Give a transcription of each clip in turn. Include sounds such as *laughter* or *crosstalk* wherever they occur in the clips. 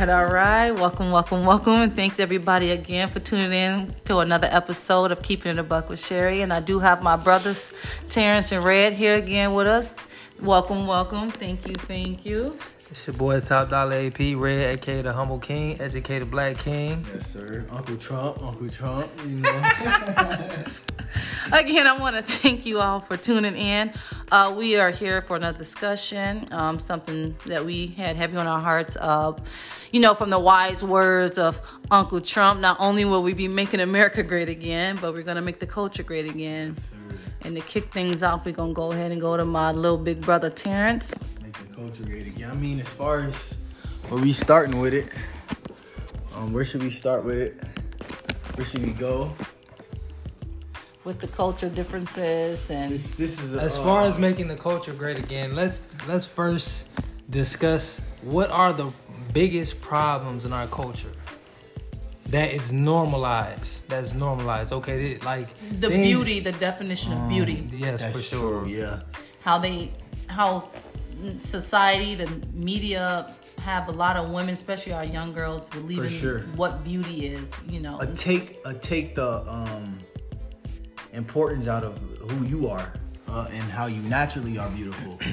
right, all right. Welcome, welcome, welcome. And thanks everybody again for tuning in to another episode of Keeping It a Buck with Sherry. And I do have my brothers, Terrence and Red, here again with us. Welcome, welcome. Thank you, thank you. It's your boy Top Dollar AP Red, aka the Humble King, educated Black King. Yes, sir. Uncle Trump, Uncle Trump, you know. *laughs* Again, I want to thank you all for tuning in. Uh, we are here for another discussion, um, something that we had heavy on our hearts. Of, you know, from the wise words of Uncle Trump, not only will we be making America great again, but we're going to make the culture great again. And to kick things off, we're going to go ahead and go to my little big brother, Terrence. Make the culture great again. I mean, as far as where we starting with it, um, where should we start with it? Where should we go? With the culture differences and This this is a, As far uh, as making the culture great again, let's let's first discuss what are the biggest problems in our culture that it's normalized. That's normalized. Okay, they- like the things- beauty, the definition of beauty. Yes, that's for sure. true, yeah. how they how s- society the media have a lot of women especially our young girls believing sure. what beauty is you know A take a take the um importance out of who you are uh, and how you naturally are beautiful. *clears throat*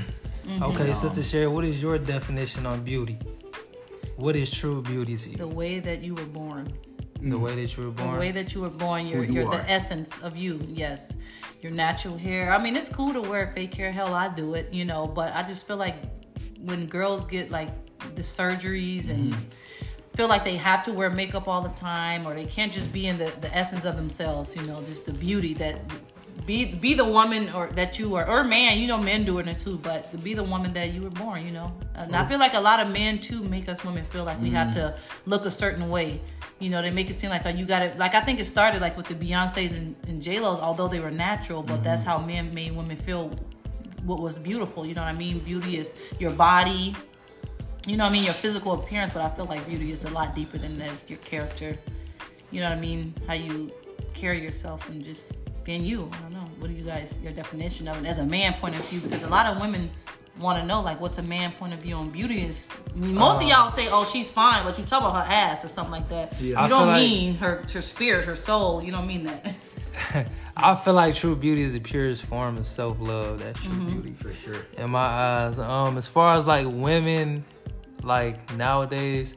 Okay, Sister Sherry, what is your definition on beauty? What is true beauty to you? the way that you were born The way that you were born. the way that you were born you're, you you're are. the essence of you yes your natural hair. I mean it's cool to wear fake hair. Hell i do it you know but i just feel like when girls get like the surgeries and mm-hmm. feel like they have to wear makeup all the time or they can't just be in the, the essence of themselves you know just the beauty that be be the woman or that you are or man you know men doing it too but be the woman that you were born you know? And i oh. feel like a lot of men too make us women feel like we have mm-hmm. to look a certain way you know they make it seem like oh, you gotta like i think it started like with the beyonces and, and j-lo's although they were natural but that's mm-hmm. how men made women feel what was beautiful you know what i mean beauty is your body you know what I mean, your physical appearance, but I feel like beauty is a lot deeper than that. It's your character. You know what I mean? How you carry yourself and just being you. I don't know. What do you guys, your definition of it as a man point of view? Because a lot of women want to know, like, what's a man point of view on beauty? Is most of y'all say, oh, she's fine, but you talk about her ass or something like that. Yeah. I You don't feel like- mean her, her spirit, her soul. You don't mean that. *laughs* *laughs* I feel like true beauty is the purest form of self love. That's true Mm-hmm. beauty. For sure. in my eyes. Um, as far as like women, like nowadays,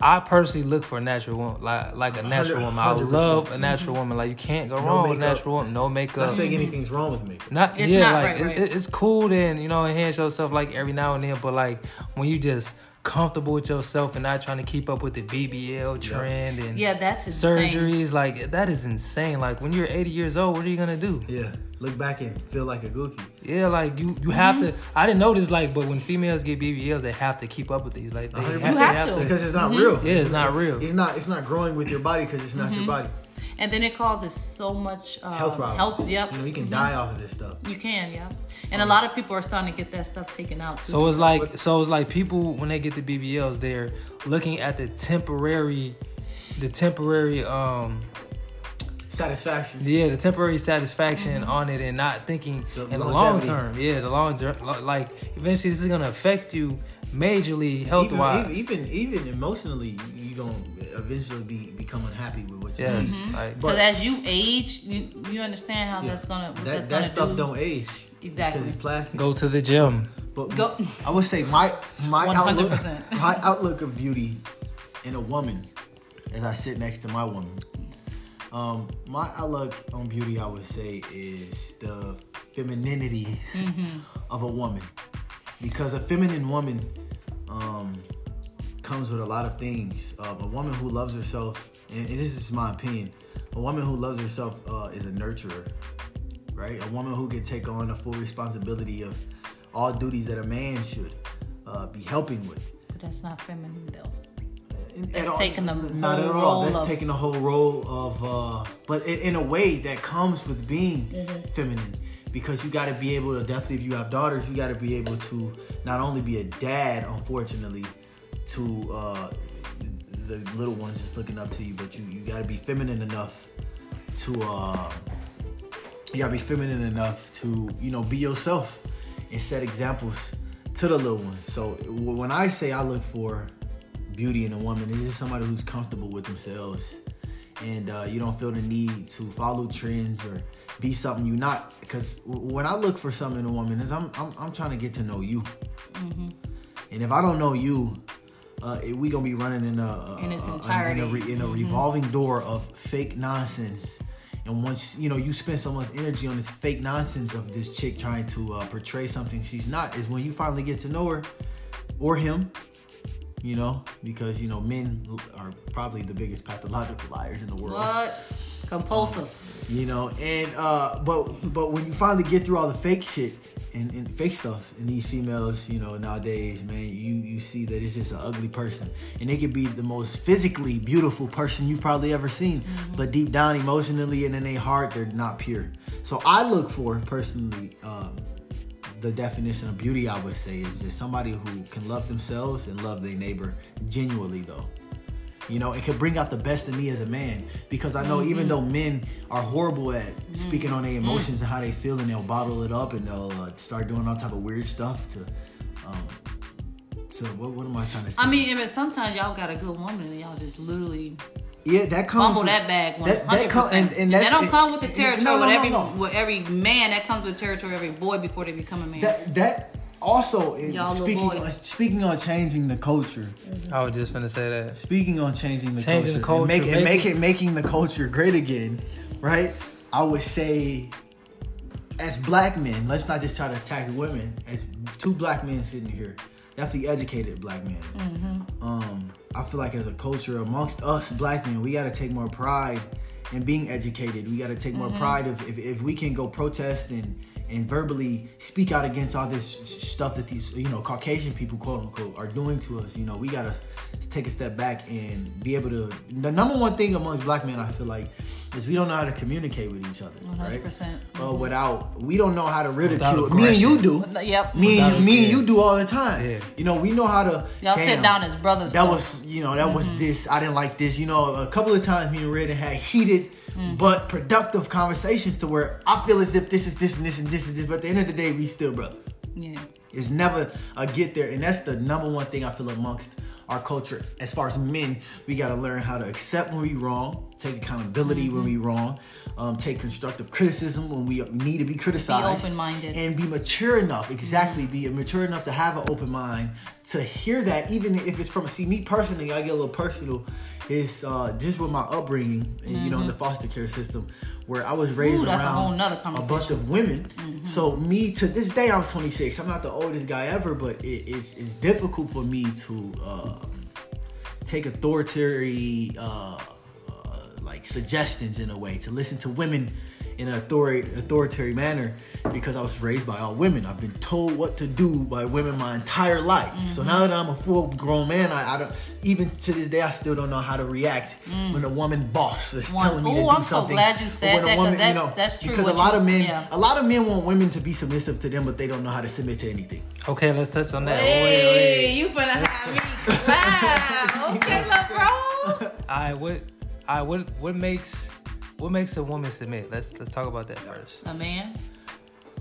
I personally look for a natural woman, like like a natural woman. I 100%. love a natural woman. Like you can't go No wrong with makeup. natural woman. No makeup. Not saying anything's wrong with me. Not It's yeah, not like right, it- right. it- it's cool then you know enhance yourself like every now and then, but like when you just comfortable with yourself and not trying to keep up with the BBL trend and yeah, that's insane. surgeries, like that is insane. Like when you're 80 years old, what are you gonna do? Yeah. Look back and feel like a goofy. Yeah, like you you have to. I didn't know this, like, but when females get BBLs, they have to keep up with these. Like they You have, have they to. Because it's not real. Yeah, it's not real. It's not. It's not growing with your body because it's not your body. And then it causes so much um, Health problems. Health, yep. You know, you can die off of this stuff. You can, yeah. And a lot of people are starting to get that stuff taken out too. So it's like so it's like people when they get the BBLs, they're looking at the temporary, the temporary um Satisfaction. yeah the temporary satisfaction Mm-hmm. on it and not thinking The in the long term. Yeah, the long term. Like eventually this is gonna affect you majorly health wise. even even emotionally, you gonna eventually be become unhappy with what you Yes, see. like Because But- as you age, you, you understand how Yeah. that's gonna what That that's that gonna stuff do. don't age. Exactly. Because it's plastic. go to the gym. But Go- I would say my my outlook 100%. my outlook of beauty in a woman, as I sit next to my woman. Um, my outlook on beauty, I would say, is the femininity of a woman, because a feminine woman um, comes with a lot of things. Um, a woman who loves herself, and, and this is my opinion, a woman who loves herself uh, is a nurturer, right? A woman who can take on the full responsibility of all duties that a man should uh, be helping with. But that's not feminine though. That's at all- taking the not whole at all. role That's of- taking the whole role of, uh, but in, in a way that comes with being Mm-hmm. feminine, because you got to be able to definitely, if you have daughters, you got to be able to not only be a dad, unfortunately, to uh, the little ones just looking up to you, but you you got to be feminine enough to uh, you gotta be feminine enough to you know be yourself and set examples to the little ones. So when I say I look for beauty in a woman is just somebody who's comfortable with themselves, and uh, you don't feel the need to follow trends or be something you're not. Because when I look for something in a woman, is I'm I'm, I'm trying to get to know you, Mm-hmm. and if I don't know you. Uh, we gonna be running in a, In its a- entirety. in a, re- in a revolving door of fake nonsense. And once you know you spend so much energy on this fake nonsense of this chick trying to uh, portray something she's not, is when you finally get to know her or him. You know, because you know men are probably the biggest pathological liars in the world. What? Compulsive. You know, and uh, but but when you finally get through all the fake shit and, and fake stuff in these females, you know, nowadays, man, you you see that it's just an ugly person, and they could be the most physically beautiful person you've probably ever seen, but deep down, emotionally and in their heart, they're not pure. So I look for personally. Um, the definition of beauty, I would say, is just somebody who can love themselves and love their neighbor genuinely, though. You know, it can bring out the best in me as a man because I know even though men are horrible at speaking on their emotions and how they feel, and they'll bottle it up and they'll uh, start doing all type of weird stuff to. Um, so what, what am I trying to say? I mean, sometimes y'all got a good woman and y'all just literally yeah, that comes. fumble with- that bag one that- hundred that come- percent. and, and that's that don't come with the and- territory no, no, with no, every no. with every man. That comes with territory every boy before they become a man. That that also Y'all speaking on, speaking on changing the culture. I was just gonna say that. Speaking on changing the Changing the culture, and, make, and make it making the culture great again, right? I would say, as black men, let's not just try to attack women. As two black men sitting here, definitely educated black men. Mm-hmm. Um, I feel like as a culture amongst us black men, we got to take more pride in being educated. We got to take more Mm-hmm. pride if, if if we can go protest and and verbally speak out against all this stuff that these you know Caucasian people quote unquote are doing to us. You know, we gotta take a step back and be able to. The number one thing amongst black men, I feel like, is we don't know how to communicate with each other, right? 100%. Uh, without we don't know how to ridicule. Me and you do. Yep. Me and you, me and you do all the time. Yeah. You know, we know how to. Y'all sit down as brothers, That though. was, you know, that was this. I didn't like this. You know, a couple of times me and Redden had heated Mm-hmm. but productive conversations to where I feel as if this is this and this and this is this. But at the end of the day, we still brothers. Yeah. It's never a get there, and that's the number one thing I feel amongst our culture. As far as men, we got to learn how to accept when we wrong, take accountability when we mm-hmm. wrong, um, take constructive criticism when we need to be criticized, open-minded. and be mature enough. Exactly, be mm-hmm. mature enough to have an open mind to hear that, even if it's from. A see, me personally, I get a little personal. Is uh, just with my upbringing, and, you know, in the foster care system, where I was raised Ooh, a around whole a bunch of women. So me to this day, I'm 26. I'm not the oldest guy ever, but it, it's it's difficult for me to uh, take authoritarian uh, uh, like suggestions in a way to listen to women in an authority authoritarian manner because I was raised by all women. I've been told what to do by women my entire life. So now that I'm a full grown man, I, I don't even to this day I still don't know how to react mm. when a woman boss is One- telling me to Ooh, do I'm so glad you or said when a that, 'cause woman, you that's- know, that's true Because a lot you- of men, yeah. a lot of men want women to be submissive to them, but they don't know how to submit to anything. Okay, let's touch on that. Hey, Wait, wait. you finna have me. Wow. Okay, little bro. *laughs* All right, what, all right, what, what makes, what makes a woman submit? Let's let's talk about that first. A man.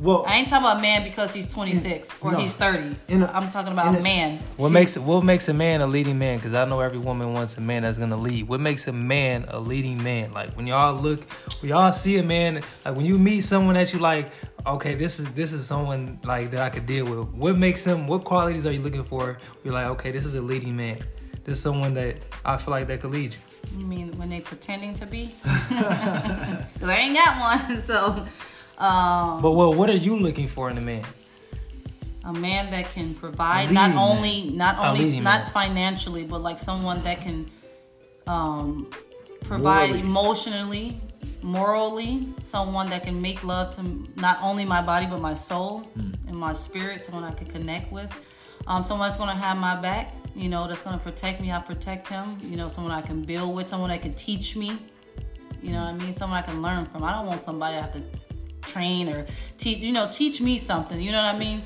Well, I ain't talking about a man because he's 26 or No. he's 30. In a- I'm talking about in a a- man. What See- makes what makes a man a leading man? Because I know every woman wants a man that's gonna lead. What makes a man a leading man? Like when y'all look, when y'all see a man, like when you meet someone that you like, okay, this is this is someone like that I could deal with. What makes him? What qualities are you looking for? You're like, okay, this is a leading man. This is someone that I feel like that could lead you. You mean when they pretending to be? *laughs* I ain't got one. *laughs* So, um, But well, what are you looking for in a man? a man that can provide not only not only not financially, but like someone that can um, provide Morally. emotionally, morally. Someone that can make love to not only my body but my soul Hmm. and my spirit. Someone I can connect with. Um, someone that's gonna have my back. You know, that's gonna protect me. I protect him. You know, someone I can build with. Someone that can teach me. You know what I mean? Someone I can learn from. I don't want somebody I have to train or teach. You know, teach me something. You know what I mean?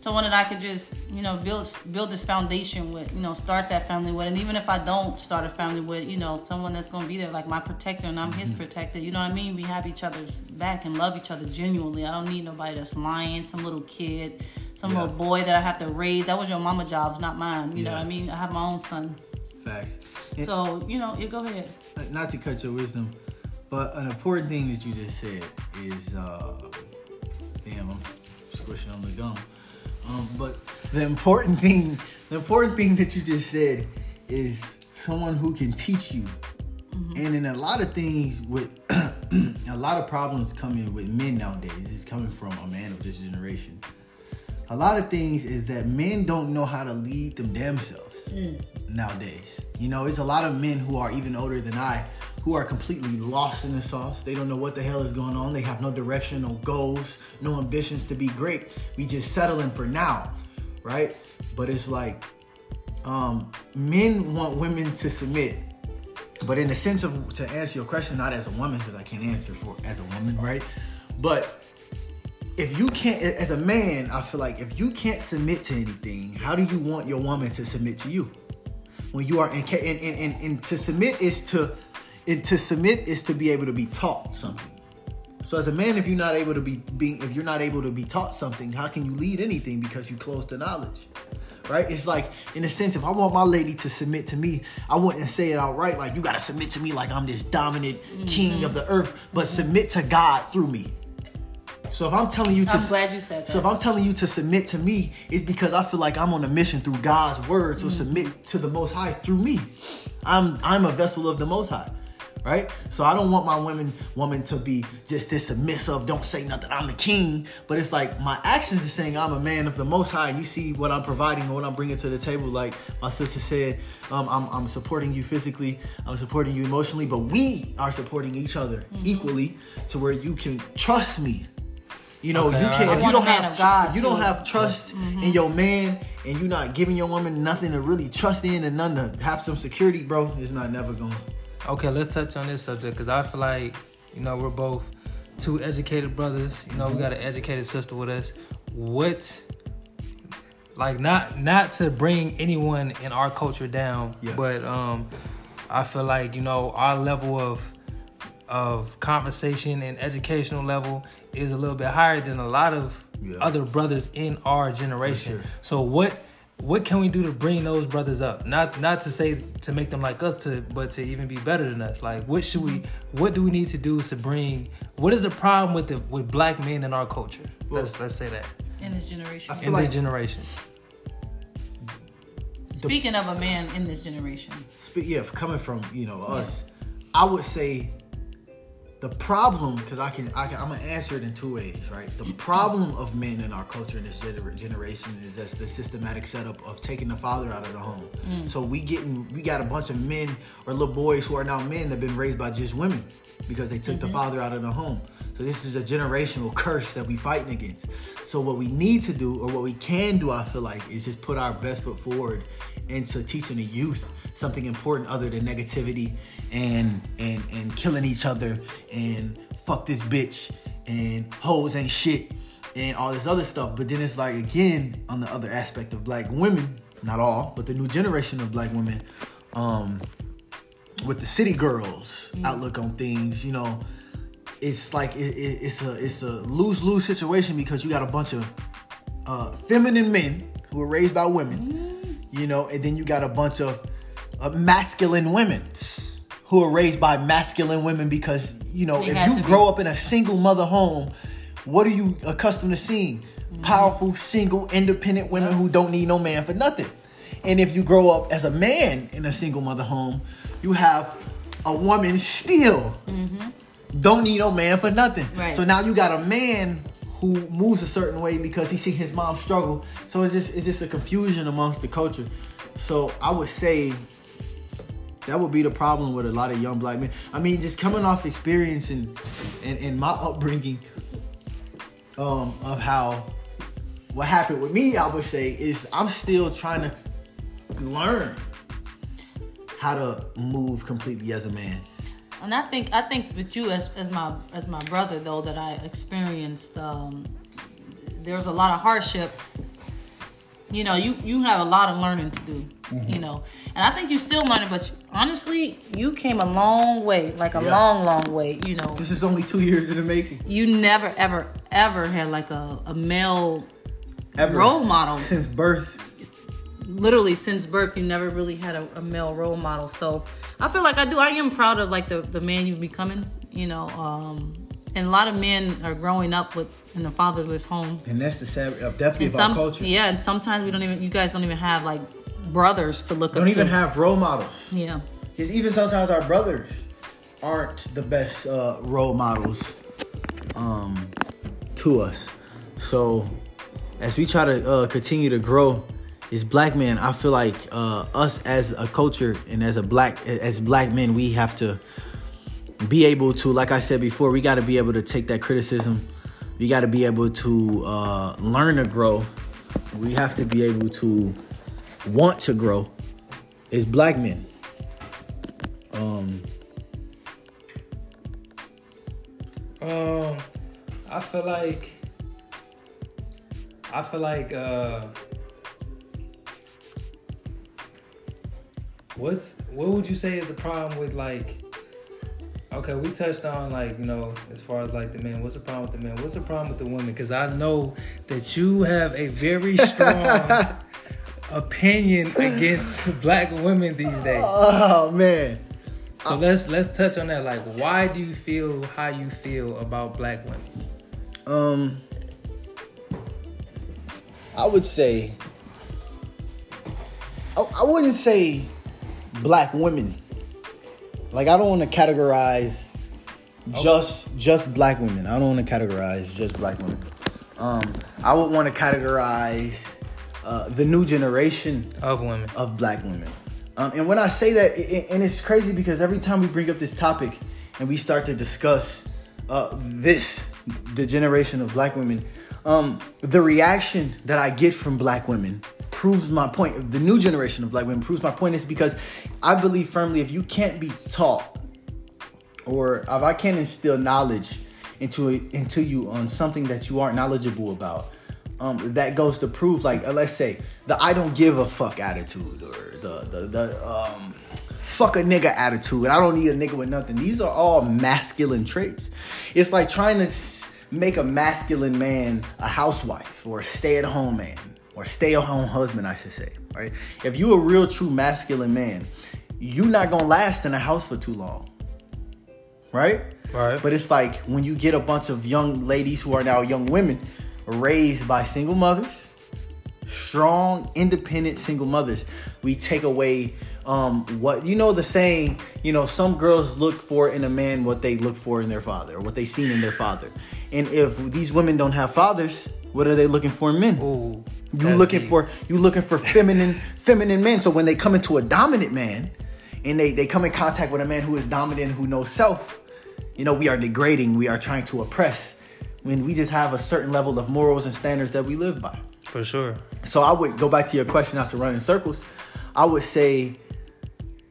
Someone that I could just, you know, build build this foundation with. You know, start that family with. And even if I don't start a family with, you know, someone that's gonna be there like my protector and I'm his mm-hmm. protector. You know what I mean? We have each other's back and love each other genuinely. I don't need nobody that's lying. Some little kid, some Yeah. little boy that I have to raise. That was your mama jobs, not mine. You know what I mean? I have my own son Facts. So you know, you go ahead. Not to cut your wisdom, but an important thing that you just said is, uh, damn, I'm squishing on the gum. Um, but the important thing, the important thing that you just said is someone who can teach you. Mm-hmm. And in a lot of things with *clears throat* a lot of problems coming with men nowadays is coming from a man of this generation. A lot of things is that men don't know how to lead them themselves mm. nowadays. You know, it's a lot of men who are even older than I who are completely lost in the sauce. They don't know what the hell is going on. They have no direction, no goals, no ambitions to be great. We just settling for now, right? But it's like um, men want women to submit, but in the sense of to answer your question, not as a woman because I can't answer for as a woman, right? But if you can't, as a man, I feel like if you can't submit to anything, how do you want your woman to submit to you? When you are, and, and, and, and to submit is to it, to submit is to be able to be taught something. So as a man, if you're not able to be being, if you're not able to be taught something, how can you lead anything because you close to knowledge? Right? It's like in a sense, if I want my lady to submit to me, I wouldn't say it outright like you gotta submit to me like I'm this dominant mm-hmm. king of the earth, but submit to God through me. So if I'm telling you to, I'm glad you said that. So if I'm telling you to submit to me, it's because I feel like I'm on a mission through God's word. So mm-hmm. submit to the Most High through me. I'm I'm a vessel of the Most High right? So I don't want my women woman to be just this submissive, don't say nothing, I'm the king. But it's like my actions are saying I'm a man of the most high, and you see what I'm providing and what I'm bringing to the table. Like my sister said, um, I'm, I'm supporting you physically, I'm supporting you emotionally, but we are supporting each other mm-hmm. equally to where you can trust me. You know, okay, you can't right. if you don't have God, if you don't have trust mm-hmm. in your man and you're not giving your woman nothing to really trust in and none to have some security, bro, it's not never going okay, let's touch on this subject because I feel like you know we're both two educated brothers. You know, mm-hmm. we got an educated sister with us. What, like, not not to bring anyone in our culture down, yeah. but um, I feel like you know our level of of conversation and educational level is a little bit higher than a lot of yeah. other brothers in our generation. Sure. So what what can we do to bring those brothers up? Not not to say to make them like us, to but to even be better than us. Like what should we? What do we need to do to bring? What is the problem with the with black men in our culture? Well, let's let's say that in this generation. In like this generation. Speaking of a man in this generation. Speak yeah, coming from you know us, yeah. I would say the problem because I can, I can I'm gonna answer it in two ways, right? The problem of men in our culture in this gener- generation is that's the systematic setup of taking the father out of the home. Mm. So we getting we got a bunch of men or little boys who are now men that have been raised by just women because they took mm-hmm. the father out of the home. So this is a generational curse that we fighting against. So what we need to do, or what we can do, I feel like, is just put our best foot forward into teaching the youth something important other than negativity and and and killing each other and fuck this bitch and hoes ain't shit and all this other stuff. But then it's like again on the other aspect of black women, not all, but the new generation of black women, um, with the city girls mm. outlook on things, you know it's like it, it, it's a it's a lose lose situation because you got a bunch of uh, feminine men who were raised by women, you know, and then you got a bunch of uh, masculine women who are raised by masculine women because you know they if you grow be. up in a single mother home, what are you accustomed to seeing? Mm-hmm. Powerful, single, independent women who don't need no man for nothing. And if you grow up as a man in a single mother home, you have a woman still. Mm-hmm don't need no man for nothing. Right. So now you got a man who moves a certain way because he see his mom struggle. So it's just it's just a confusion amongst the culture. So I would say that would be the problem with a lot of young black men. I mean, just coming off experience and and, and my upbringing um, of how what happened with me, I would say, is I'm still trying to learn how to move completely as a man and I think I think with you as as my as my brother though that I experienced um, there's a lot of hardship. You know, you you have a lot of learning to do. Mm-hmm. You know, and I think you still learning, but honestly, you came a long way, like a yeah. long, long way. You know, this is only two years in the making. You never, ever, ever had like a a male ever. role model since birth literally since birth you never really had a, a male role model. So I feel like I do. I am proud of like the the man you've becoming. You know, um, and a lot of men are growing up with in a fatherless home. And that's the sad, uh, definitely And some, our culture. yeah, and sometimes we don't even. You guys don't even have like brothers to look Don't up even to. have role models. yeah. Because even sometimes our brothers aren't the best uh, role models um, to us. So as we try to uh, continue to grow as black men, I feel like uh, us as a culture and as a black as black men, we have to be able to, like I said before, we got to be able to take that criticism. We got to be able to uh, learn to grow. We have to be able to want to grow as black men. Um, Um, I feel like I feel like uh, what's what would you say is the problem with like? Okay, we touched on like you know as far as like the men. What's the problem with the men? What's the problem with the women? Because I know that you have a very *laughs* strong opinion against black women these days. oh man. So let's let's touch on that. Like, why do you feel how you feel about black women? Um, I would say, I, I wouldn't say black women. Like I don't want to categorize just just black women. I don't want to categorize just black women. Um, I would want to categorize uh, the new generation Of women. of black women. Um, and when I say that, it, it- and it's crazy because every time we bring up this topic and we start to discuss uh, this, the generation of black women, um, the reaction that I get from black women proves my point. The new generation of black women proves my point is because I believe firmly if you can't be taught or if I can't instill knowledge into it, into you on something that you aren't knowledgeable about, um, that goes to prove like uh, let's say the I don't give a fuck attitude or the the the um fuck a nigga attitude. I don't need a nigga with nothing. These are all masculine traits. It's like trying to make a masculine man a housewife or a stay-at-home man or stay-at-home husband, I should say. Right? If you a real true masculine man, you not gonna last in a house for too long right? Right. But it's like when you get a bunch of young ladies who are now young women raised by single mothers, strong, independent single mothers, we take away um, what you know the saying, you know, some girls look for in a man what they look for in their father or what they seen in their father. And if these women don't have fathers, what are they looking for in men? Ooh. You that's looking deep. for you looking for feminine *laughs* feminine men. So when they come into a dominant man, and they they come in contact with a man who is dominant, who knows self, you know we are degrading. We are trying to oppress. When we just have a certain level of morals and standards that we live by. for sure. So I would go back to your question, not to run in circles. I would say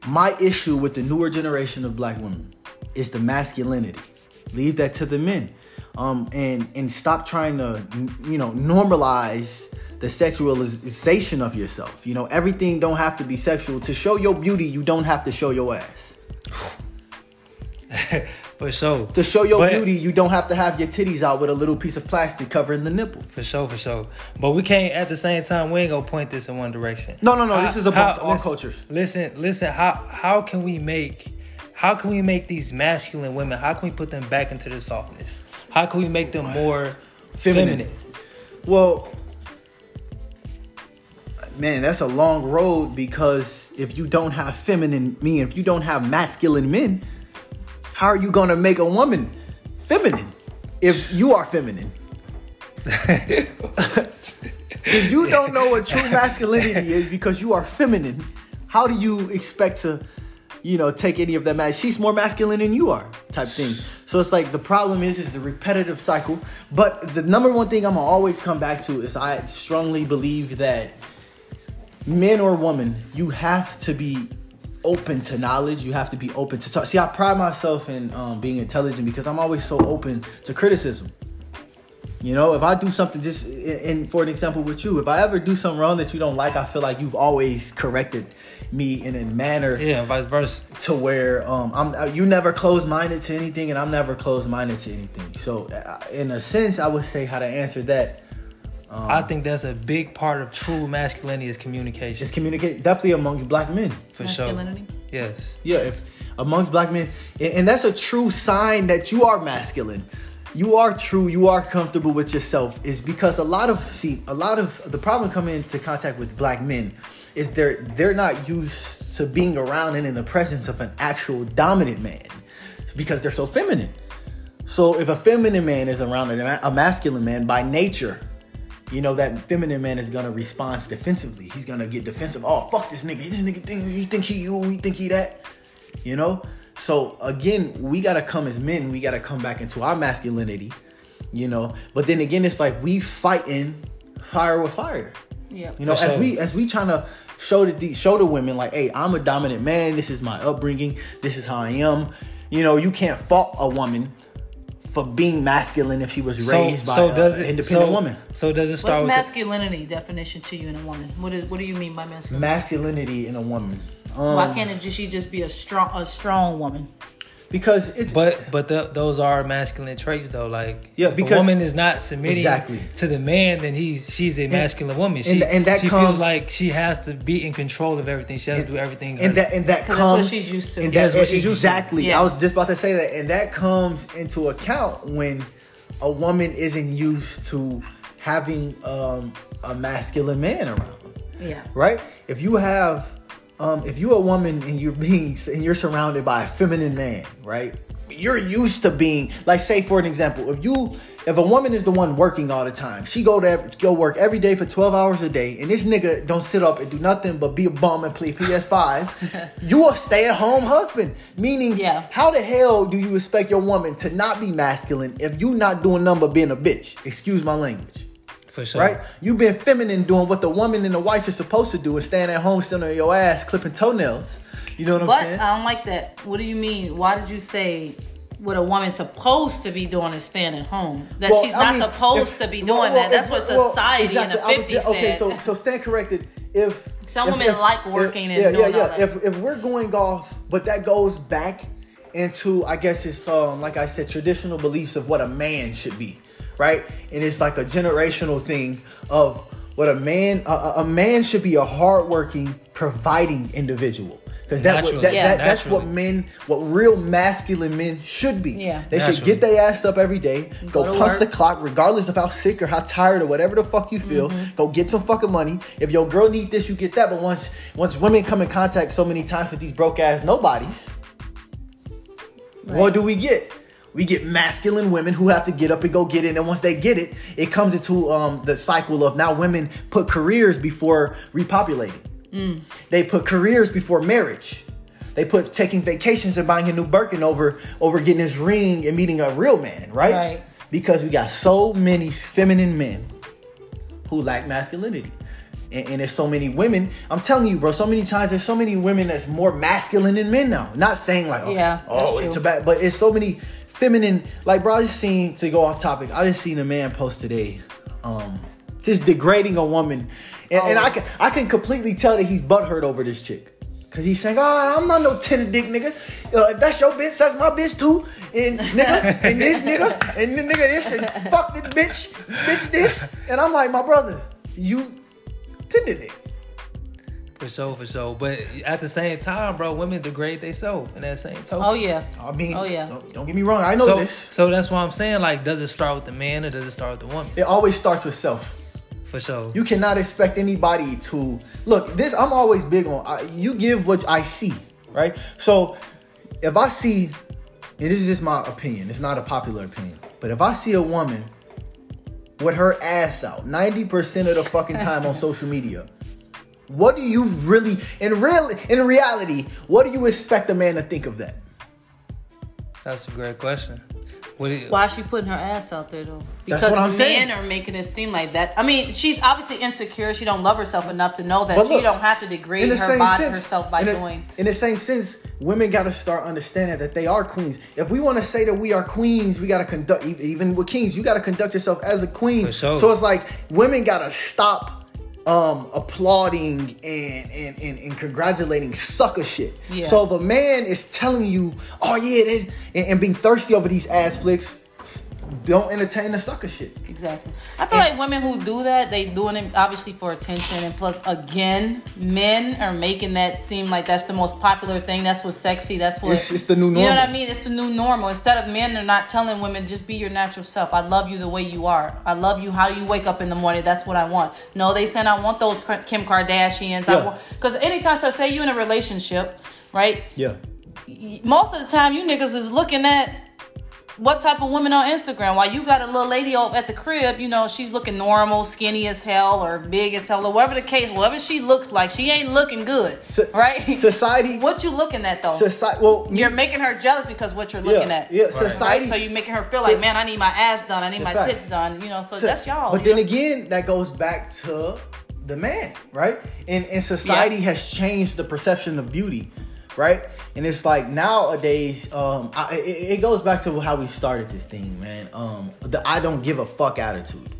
my issue with the newer generation of black women is the masculinity. Leave that to the men, um, and and stop trying to you know normalize the sexualization of yourself. You know everything don't have to be sexual. To show your beauty, you don't have to show your ass. *laughs* For sure. To show your But- beauty, you don't have to have your titties out with a little piece of plastic covering the nipple. For sure, for sure. But we can't at the same time we ain't gonna point this in one direction. No, no, no, this is about all listen- cultures. Listen, listen, how how can we make how can we make these masculine women, how can we put them back into their softness? How can we make them more Feminine. feminine? Well, man, that's a long road because if you don't have feminine men, if you don't have masculine men, how are you gonna make a woman feminine if you are feminine? *laughs* if you don't know what true masculinity is because you are feminine, how do you expect to, you know, take any of that man? She's more masculine than you are, type thing. So it's like the problem is is the repetitive cycle. But the number one thing I'm gonna always come back to is I strongly believe that men or women, you have to be open to knowledge. You have to be open to talk. See, I pride myself in um, being intelligent because I'm always so open to criticism. You know, if I do something just, and for an example with you, if I ever do something wrong that you don't like, I feel like you've always corrected me in a manner Yeah, and vice versa. to where um, I'm you never close minded to anything, and I'm never closed minded to anything. So, uh, in a sense, I would say how to answer that. Um, I think that's a big part of true masculinity is communication. It's communicate definitely amongst black men. for Masculinity. sure. Yes. Yeah, if amongst black men, and, and that's a true sign that you are masculine. You are true. You are comfortable with yourself. Is because a lot of see a lot of the problem coming into contact with black men is they're they're not used to being around and in the presence of an actual dominant man because they're so feminine. So if a feminine man is around a masculine man by nature, you know that feminine man is gonna respond defensively. He's gonna get defensive. Oh fuck this nigga. This nigga think you think he you, he think he that. You know? So again, we gotta come as men, we gotta come back into our masculinity, you know. But then again, it's like we fighting fire with fire. Yeah. You know, For as we as we trying to show the the- show the women like, hey, I'm a dominant man. This is my upbringing. This is how I am. You know, you can't fault a woman for being masculine if she was raised by so a- an independent so, woman. So does it What's start with the- masculinity definition to you in a woman? What is what do you mean by masculinity? Masculinity in a woman. Um, Why can't it just she just be a strong a strong woman? Because it's But but the, those are masculine traits though. Like Yeah, if because- a woman is not submitting Exactly. to the man, then he's she's a masculine woman. She, and- and that she comes- feels like she has to be in control of everything. She has to do everything. and that and that 'Cause that's what comes she's used to. And that's that's what she's used to. exactly. Yeah. I was just about to say that, and that comes into account when a woman isn't used to having um, a masculine man around, Yeah. right? If you have, um, if you're a woman and you're being and you're surrounded by a feminine man, right? You're used to being like, say for an example, if you if a woman is the one working all the time, she go to go work every day for twelve hours a day, and this nigga don't sit up and do nothing but be a bum and play PS5. *laughs* you a stay at home husband, meaning, Yeah. how the hell do you expect your woman to not be masculine if you not doing number being a bitch? Excuse my language for sure. right? You've been feminine doing what the woman and the wife is supposed to do and staying at home sitting on your ass clipping toenails. You know what I'm But saying? I don't like that. What do you mean? Why did you say what a woman's supposed to be doing is staying at home? That Well, she's I not mean, supposed if- to be doing well, that. That's if- what well, society exactly. in the was 50s just- Okay, so so stand corrected. If Some if- women if- like if- working and yeah, doing yeah, all yeah. that. If if we're going off, but that goes back into I guess it's um like I said traditional beliefs of what a man should be, right? And it's like a generational thing of what a man a, a- a man should be a hardworking, providing individual. Because that, what- that, Yeah. that that's what men, what real masculine men should be. Yeah. They should get their ass up every day, go, Go punch work. the clock, regardless of how sick or how tired or whatever the fuck you feel. Mm-hmm. Go get some fucking money. If your girl need this, you get that. But once once women come in contact so many times with these broke ass nobodies, what do we get? We get masculine women who have to get up and go get it. And once they get it, it comes into um, the cycle of now women put careers before repopulating. Mm. They put careers before marriage. They put taking vacations and buying a new Birkin over over getting this ring and meeting a real man, right? Right. Because we got so many feminine men who lack masculinity. And, and there's so many women. I'm telling you, bro. So many times there's so many women that's more masculine than men now. Not saying like, oh, Yeah, oh it's a bad, but it's so many feminine. Like, bro, I just seen to go off topic. I just seen a man post today, um, just degrading a woman, and, and I can I can completely tell that he's butthurt over this chick. Cause he's saying, "Oh, I'm not no tender dick nigga. Uh, if that's your bitch, that's my bitch too. And nigga, and this *laughs* nigga, and the nigga this, and fuck this bitch, bitch this." And I'm like, my brother, you tender dick. For sure, for sure. But at the same time, bro, women degrade themselves in that same token. oh yeah. I mean, Oh, yeah. don't, don't get me wrong. I know so, this. so that's why I'm saying, like, does it start with the man or does it start with the woman? It always starts with self. For sure. You cannot expect anybody to look. This I'm always big on. I, you give what I see, right? So if I see, and this is just my opinion. It's not a popular opinion, but if I see a woman with her ass out 90% of the fucking time on *laughs* social media, what do you really in real in reality, what do you expect a man to think of that? That's a great question. What you, Why is she putting her ass out there though? That's Because what I'm men saying. are making it seem like that. I mean, she's obviously insecure. She don't love herself enough to know that But she don't have to degrade her body herself by in the, doing. In the same sense, women got to start understanding that they are queens. If we want to say that we are queens, we got to conduct. Even with kings, you got to conduct yourself as a queen. For sure. So it's like women got to stop um applauding and, and and and congratulating sucker shit. Yeah. So if a man is telling you, "Oh yeah," and, and being thirsty over these ass flicks. Don't entertain the sucker shit. Exactly. I feel like women who do that, they doing it obviously for attention, and plus, again, men are making that seem like that's the most popular thing. That's what's sexy. That's what It's- it's the new normal. You know what. I mean? It's the new normal. Instead of men they're not telling women just be your natural self. I love you the way you are. I love you how you wake up in the morning. That's what I want. No, they saying I want those Kim Kardashians. I Yeah. want because anytime so say you in a relationship, right? Yeah. most of the time you niggas is looking at what type of women on Instagram. While you got a little lady up at the crib, you know, she's looking normal, skinny as hell, or big as hell, or whatever the case, whatever she looks like, she ain't looking good. So- right? *laughs* Society. what you looking at though? Society. Well, You're making her jealous because what you're looking yeah, at. Yeah. Right? Society. So you're making her feel So- like, man, I need my ass done. I need my Facts. tits done. You know, so, So- that's y'all. But then know? again, that goes back to the man, right? And and society Yeah. has changed the perception of beauty, right? And it's like nowadays, um, I, it, it goes back to how we started this thing, man. Um, the I don't give a fuck attitude.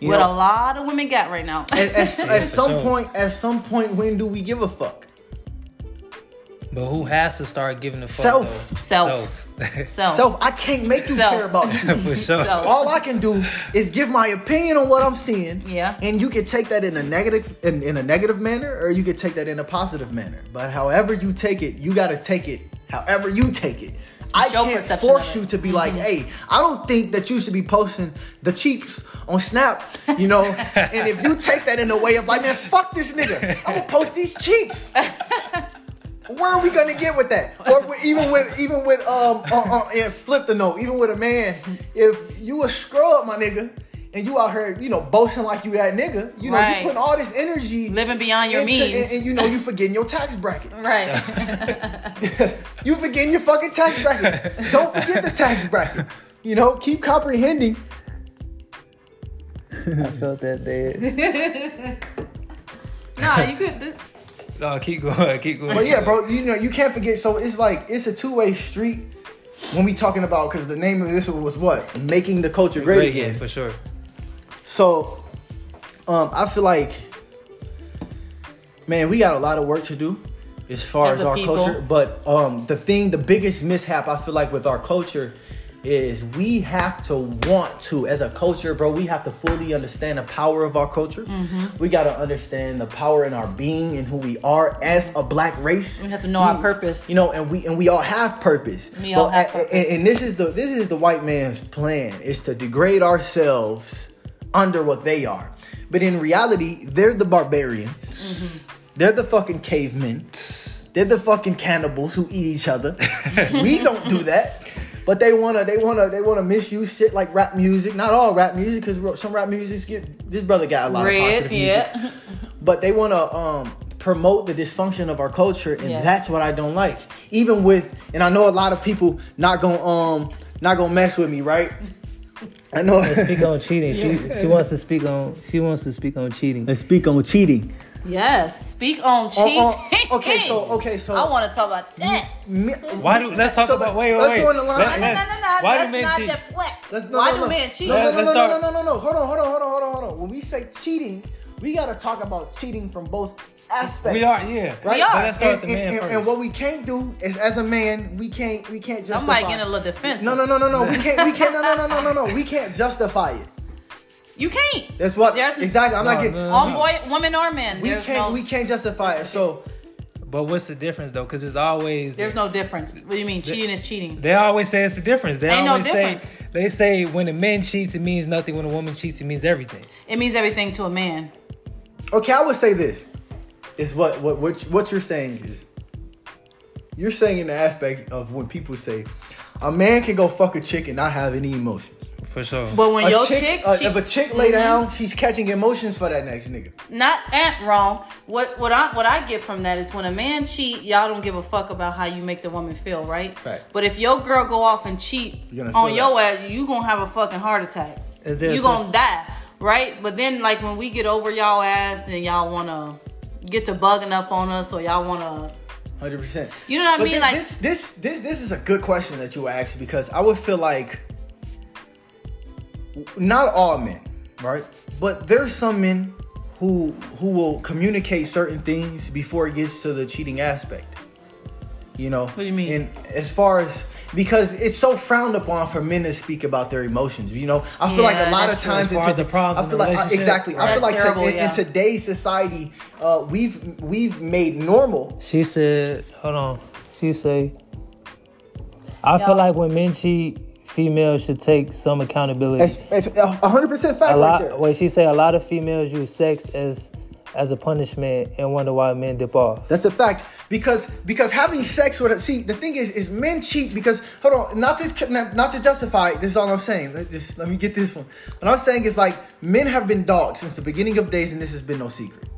You what know, a lot of women got right now. at, at, *laughs* at some point, at some point, when do we give a fuck? But who has to start giving a fuck? Self. Self. Self. So *laughs* Self, I can't make you Self. care about *laughs* you. Sure. All I can do is give my opinion on what I'm seeing. Yeah. And you can take that in a negative in, in a negative manner or you can take that in a positive manner. But however you take it, you gotta take it however you take it. I can't force you to be like, hey, I don't think that you should be posting the cheeks on Snap, you know. *laughs* and if you take that in the way of like, man, fuck this nigga, I'm gonna post these cheeks. Where are we gonna get with that? Or even with even with um uh, uh, and flip the note, even with a man, if you a scrub, my nigga, and you out here, you know, boasting like you that nigga, you know, Right. you putting all this energy living beyond your into- means. and, and you know you forgetting your tax bracket. *laughs* right. *laughs* you forgetting your fucking tax bracket. Don't forget the tax bracket. You know, keep comprehending. *laughs* I felt that dead. nah, you could. No, keep going. *laughs* Keep going. But yeah, bro, you know you can't forget. So it's like it's a two way street when we talking about because the name of this was what making the culture great, Great again. again, for sure. So, um, I feel like, man, we got a lot of work to do as far As as, our people. culture. But um, the thing, the biggest mishap I feel like with our culture is we have to want to, as a culture, bro. We have to fully understand the power of our culture. Mm-hmm. We got to understand the power in our being and who we are as a black race. We have to know our purpose. You know, and we and we all have purpose. We all have purpose. And, and this is the this is the white man's plan is to degrade ourselves under what they are. But in reality, they're the barbarians. Mm-hmm. They're the fucking cavemen. They're the fucking cannibals who eat each other. *laughs* we don't do that. But they wanna, they wanna, they wanna misuse shit like rap music. Not all rap music, because some rap music get. This brother got a lot of Red, positive music yeah. but they want to um, promote the dysfunction of our culture, and Yes. that's what I don't like. Even with, and I know a lot of people not gonna um not gonna mess with me, right? I know. Speak on *laughs* cheating. She she wants to speak on she wants to speak on cheating. Let's speak on cheating. Yes. Speak on Oh, cheating. oh, okay, so okay, so I want to talk about that. Me- Why do let's talk So about let- wait wait let's wait. go on the line. Let- No, no, no, no, no. Why That's do men not cheat? the point. Let's, no, Why no, do men cheat? No, Let- no, no, no, no, no, no, no. Hold on, hold on, hold on, hold on, hold on. When we say cheating, we gotta talk about cheating from both aspects. We are yeah. We are. But let's start and, with the man and- first. and what we can't do is, as a man, we can't, we can't justify. Somebody getting a little defensive. No, no, no, no, no. We can't. We can't. No, no, no, no, no, no. We can't justify it. You can't. That's what. There's- exactly. I'm not getting. no, On no. boy, woman or men. We can't. no. we can't justify it. So But what's the difference though? Because it's always There's no difference. What do you mean? Cheating is cheating. They always say it's the difference. They Ain't no always difference. say they say when a man cheats it means nothing. When a woman cheats it means everything. It means everything to a man. okay, I would say this is what what what what you're saying is. You're saying in the aspect of when people say a man can go fuck a chick and not have any emotions. For sure. But when A your chick, chick, uh, she- if a chick lay Mhm. down, she's catching emotions for that next nigga. not at wrong. What what I what I get from that is when a man cheat, y'all don't give a fuck about how you make the woman feel, right? Fact. But if your girl go off and cheat on feel your ass, you gonna have a fucking heart attack. Is there you such- gonna die, right? But then like when we get over y'all ass, then y'all wanna get to bugging up on us, or y'all wanna, Hundred percent. you know what I But mean? thi- like this, this, this, this is a good question that you asked because I would feel like not all men, right? But there's some men who who will communicate certain things before it gets to the cheating aspect. You know. What do you mean? And as far as because it's so frowned upon for men to speak about their emotions. You know, I feel like a lot of times As far in as the problem. I feel like relationship? exactly. I That's feel like to- terrible, in, in yeah. today's society, uh, we've we've made normal. She said, hold on. She say, I Y'all- feel like when men cheat, females should take some accountability. A hundred percent fact a lot. right there. Wait, she say a lot of females use sex as as a punishment and wonder why men dip off. That's a fact because because having sex with a see the thing is is men cheat because hold on not to not to justify this is all I'm saying let just let me get this one what I'm saying is like men have been dogs since the beginning of days and this has been no secret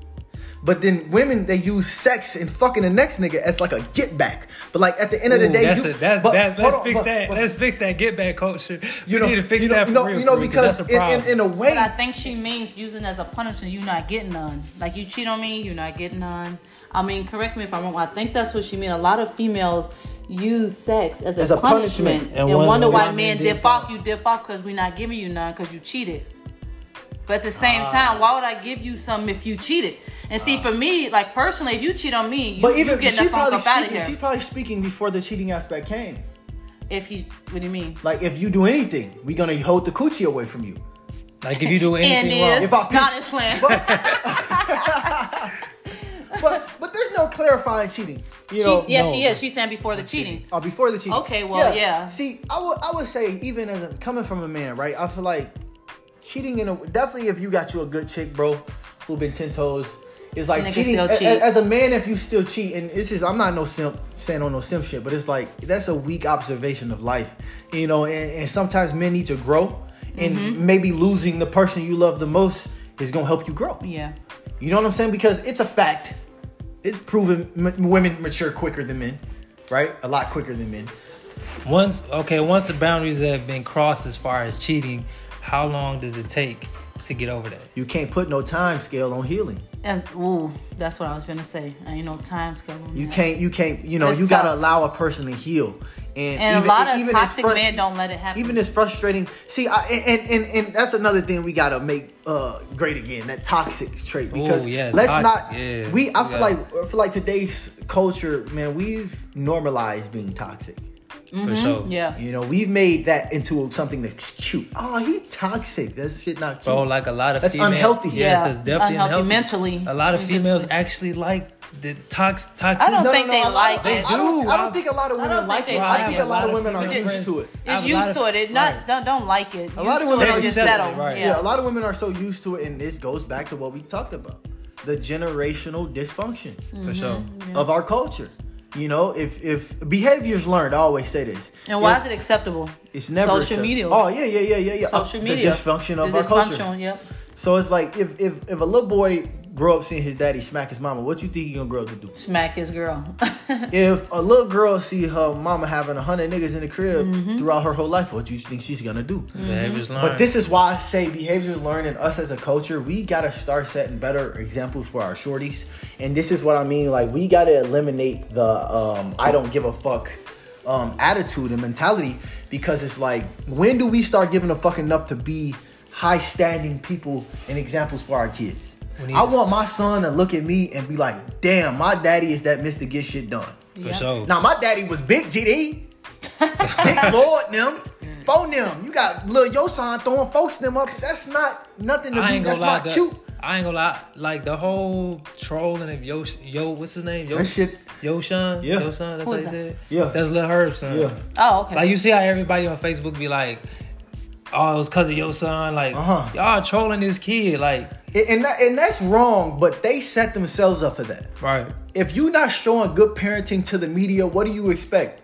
but then women they use sex and fucking the next nigga as like a get back but like at the end of the Ooh, day that's you, a, that's but that's let's on, fix but- that. but- let's fix that get back culture. you You know need to fix you know, that you for know, real. you know for real, because that's a in, in, in a way But I think she means using as a punishment, you not getting none. Like you cheat on me, you're not getting none. I mean, correct me if I'm wrong. I think that's what she mean. A lot of females use sex as a, As a punishment. punishment, And and, wonder wonder why why men men dip dip off. You dip off because we not giving you none because you cheated. But at the same Ah. time, why would I give you some if you cheated? And see, for me, like personally, if you cheat on me, you, but you even getting she the fuck probably up out of here. she's probably speaking before the cheating aspect came if he, what do you mean? like if you do anything we're gonna hold the coochie away from you like if you do *laughs* And anything wrong, If I piss- not his plan. *laughs* but but there's no clarifying cheating you know She's, yeah, no. she is. She's saying before the cheating. Oh, before the cheating. Okay, well, yeah. See, I would I would say even as a, coming from a man, right? I feel like cheating in a definitely if you got you a good chick, bro, who been ten toes, is like cheating. still cheat. a- As a man, if you still cheat, and it's just I'm not no simp saying on no simp shit, but it's like that's a weak observation of life, you know. And, and sometimes men need to grow, and Mm-hmm. maybe losing the person you love the most is gonna help you grow. Yeah. You know what I'm saying? Because it's a fact. It's proven m- women mature quicker than men, right? A lot quicker than men. once okay, once the boundaries have been crossed as far as cheating, how long does it take to get over that? You can't put no time scale on healing. And, ooh, that's what I was gonna say. Ain't no time scale on You that. can't. You can't. You know. It's you gotta allow a person to heal. And, And even- a lot of even toxic frus- men don't let it happen. Even as frustrating. See, I, and, and and that's another thing we gotta make uh, great again. That toxic trait because yeah, let's toxic, not. yeah. we. I We feel like I feel like today's culture, man. We've normalized being toxic. For sure. Mm-hmm. yeah. You know, we've made that into something that's cute. Oh, he toxic. That shit not cute. Bro, like a lot of That's females, unhealthy. Yes, Yeah, it's definitely unhealthy unhealthy. mentally A lot of females actually like the tox toxic. I don't think they a lot like of- it. I don't, do. I don't think a lot of women don't like it. they I think it. a lot of women are You used to it. It's used to it. It not right. don't don't like it. A lot of Used to women it are and just settle. right. Yeah, Yeah. a lot of women are so used to it, and this goes back to what we talked about the generational dysfunction For sure. Mm-hmm. of our culture. You know, if if behaviors learned, I always say this. And why If- is it acceptable? It's never social acceptable. media. Oh yeah, yeah, yeah, yeah, yeah. Uh, Social media. The dysfunction of The our culture. Yep. So it's like if if if a little boy grow up seeing his daddy smack his mama, what you think he gonna grow up to do? Smack his girl. *laughs* If a little girl see her mama having a hundred niggas in the crib Mm-hmm. throughout her whole life, what do you think she's gonna do? Behaviors learned. But this is why I say behaviors learned and us as a culture, we gotta start setting better examples for our shorties. And this is what I mean, like we gotta eliminate the um I don't give a fuck um attitude and mentality because it's like when do we start giving a fuck enough to be high standing people and examples for our kids? We need I want my son to look at me and be like, damn, my daddy is that Mr. Get Shit Done. for Yeah. sure. Now my daddy was big GD. big Lord them. Phone them. You got little yo son throwing folks them up. That's not nothing to I be. ain't That's gonna lie. not The, cute. I ain't gonna lie. Like the whole trolling of Yo, Yo, what's his name? Yo, That shit. Yosohn. Yeah. Yosohn. That's Who what is he that? said. Yeah. That's Lil Herb son. Yeah. Oh, okay. Like you see how everybody on Facebook be like, "Oh, it was cause of your son." Like Uh-huh. y'all trolling this kid. Like And and, that, and that's wrong. But they set themselves up for that. right. If you're not showing good parenting to the media, what do you expect?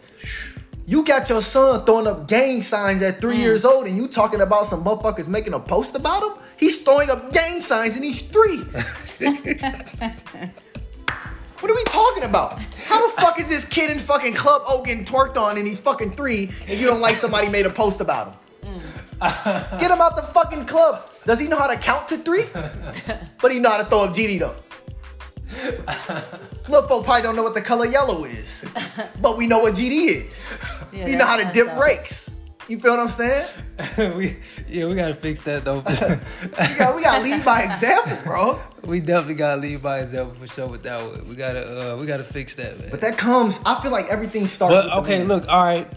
You got your son throwing up gang signs at Mm. three years old, and you talking about some motherfuckers making a post about him. He's throwing up gang signs, and he's three. *laughs* What are we talking about? How the fuck is this kid in fucking Club O getting twerked on and he's fucking three and you don't like somebody made a post about him? Get him out the fucking club. Does he know how to count to three? *laughs* but he know how to throw up GD though. *laughs* Little folk probably don't know what the color yellow is, but we know what GD is. Yeah, we know how to dip up. rakes. You feel what I'm saying? *laughs* we yeah, we gotta fix that though. We got we got to lead by example, bro. we definitely gotta lead by example for sure with that one. We gotta uh we gotta fix that, man. But that comes. I feel like everything starts. But with the okay, man. look, all right.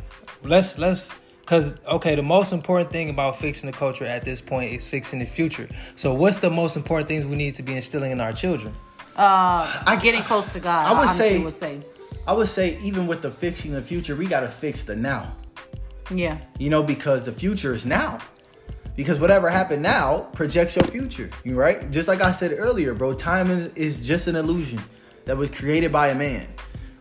Let's let's cause okay, the most important thing about fixing the culture at this point is fixing the future. So what's the most important things we need to be instilling in our children? Uh, I- getting close to God. I would say- would say, I would say even with the fixing the future, we got to fix the now. yeah, You know, because the future is now. Because whatever happened now projects your future. You right? Just like I said earlier, bro. Time is, is just an illusion that was created by a man.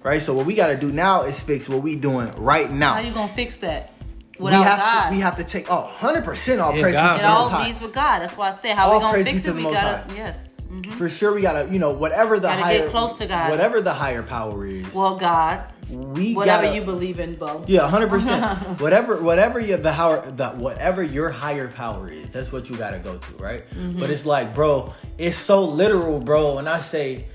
Right? So what we gotta do now is fix what we doing right now. how you gonna fix that we have God? to we have to take oh 100 percent all Yeah, praise God it to the all Most High. leads with God. That's why I said how All we gonna fix it. We gotta High. yes. mhm. For sure we gotta, you know, whatever the Gotta higher get close to God. Whatever the higher power is. Well, God, we whatever gotta, you believe in, Bo. Yeah, hundred percent. *laughs* Whatever, whatever your the higher, the whatever your higher power is, that's what you gotta go to, right? Mm-hmm. But it's like, bro, it's so literal, bro. And I say,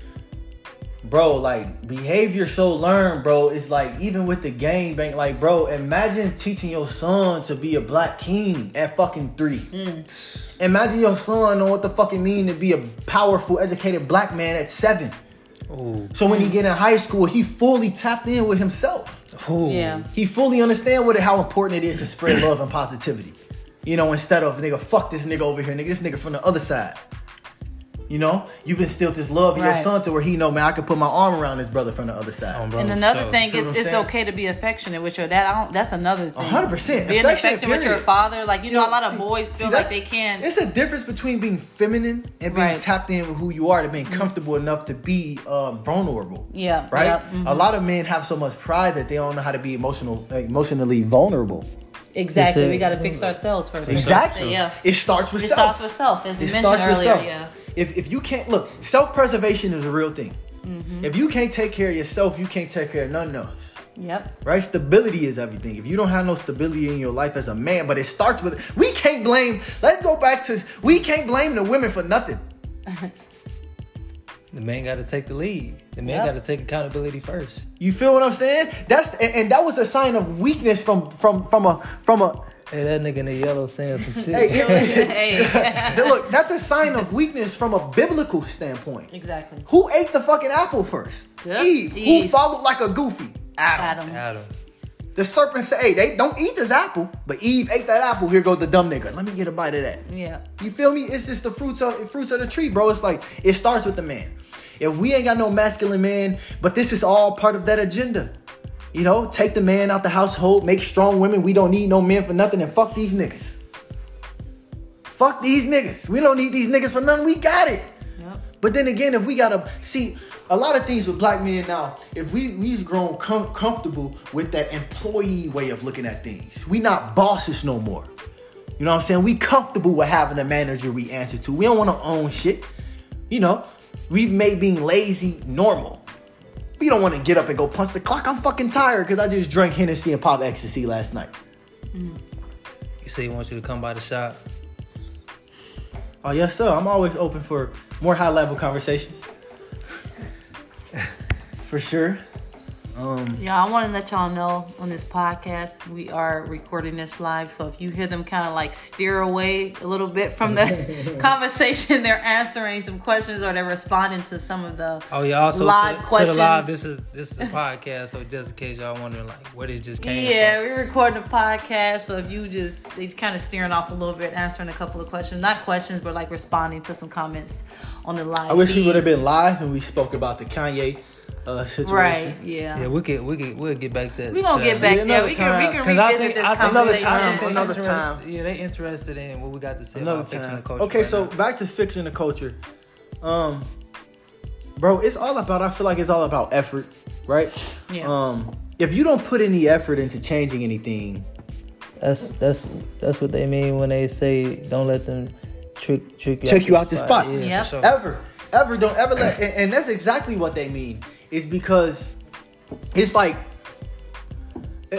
bro, like behavior so learned, bro. It's like even with the game bank, like, bro, imagine teaching your son to be a black king at fucking three. Mm. Imagine your son know what the fucking mean to be a powerful, educated black man at seven. Ooh. So when he get in high school, he fully tapped in with himself. Ooh. Yeah. He fully understand what how important it is to spread love and positivity. You know, instead of nigga, fuck this nigga over here, nigga, this nigga from the other side. You know, you've instilled this love in your son to where he know, man, I can put my arm around his brother from the other side. Um, bro, And another so- thing, it's, it's saying? okay to be affectionate with your dad. I don't, that's another thing. Hundred percent. Being Affectionate, affectionate with your father, like you, know, a lot of see- boys see, feel like they can. It's a difference between being feminine and being Right. tapped in with who you are to being comfortable enough to be uh, vulnerable. Yeah, Right. yeah, mhm. A lot of men have so much pride that they don't know how to be emotional, uh, emotionally vulnerable. Exactly. We got to fix ourselves first. Exactly. Yeah. It starts with It self. It starts with self, as we It mentioned starts with earlier. self. Yeah. If if you can't look, self preservation is a real thing. Mm-hmm. If you can't take care of yourself, you can't take care of none of us. Yep. Right? Stability is everything. If you don't have no stability in your life as a man, but it starts with we can't blame. Let's go back to we can't blame the women for nothing. *laughs* The man got to take the lead. The man Yep. got to take accountability first. You feel what I'm saying? That's and, and that was a sign of weakness from from from a from a Hey, that nigga in the yellow saying some shit. hey, *laughs* hey. *laughs* look, that's a sign of weakness from a biblical standpoint. exactly. Who ate the fucking apple first? Yep, Eve. Who followed like a goofy? Adam. Adam. Adam. The serpent said, "Hey, they don't eat this apple," but Eve ate that apple. Here goes the dumb nigga. Let me get a bite of that. Yeah. You feel me? It's just the fruits of fruits of the tree, bro. It's like it starts with the man. If we ain't got no masculine man, but this is all part of that agenda. You know, take the man out the household, make strong women. We don't need no men for nothing, and fuck these niggas. Fuck these niggas. We don't need these niggas for nothing. We got it. Yep. But then again, if we gotta see a lot of things with black men now, if we we've grown com- comfortable with that employee way of looking at things, we not bosses no more. You know what I'm saying? We comfortable with having a manager we answer to. We don't want to own shit. You know, we've made being lazy normal. We don't want to get up and go punch the clock. I'm fucking tired because I just drank Hennessy and pop ecstasy last night. You say he wants you to come by the shop. Oh yes, sir. I'm always open for more high level conversations. *laughs* for sure. Um, Yeah, I want to let y'all know on this podcast we are recording this live. So if you hear them kind of like steer away a little bit from the *laughs* conversation, they're answering some questions or they're responding to some of the Oh yeah, also live to, questions. to the live. This is this is a podcast, so just in case y'all wondering like where they just came Yeah, from. we're recording a podcast, so if you just they kind of steering off a little bit, answering a couple of questions, not questions, but like responding to some comments on the live. I wish we would have been live when we spoke about the Kanye uh, situation. right. Yeah, Yeah, we could we could we'll get back to. That. We're gonna get back Yeah, there. another We can we time. can 'Cause I revisit think- this I think- Another time, They another time. Yeah, they interested in what we got to say Another about fixing the culture. Okay, right so now. back to fixing the culture. Um, bro, it's all about. I feel like it's all about effort, right? Yeah. Um, if you don't put any effort into changing anything, that's that's that's what they mean when they say don't let them trick trick you Check you out the spot. Yeah, Yep. sure. ever, ever, don't ever let. And, and that's exactly what they mean. Is because it's like.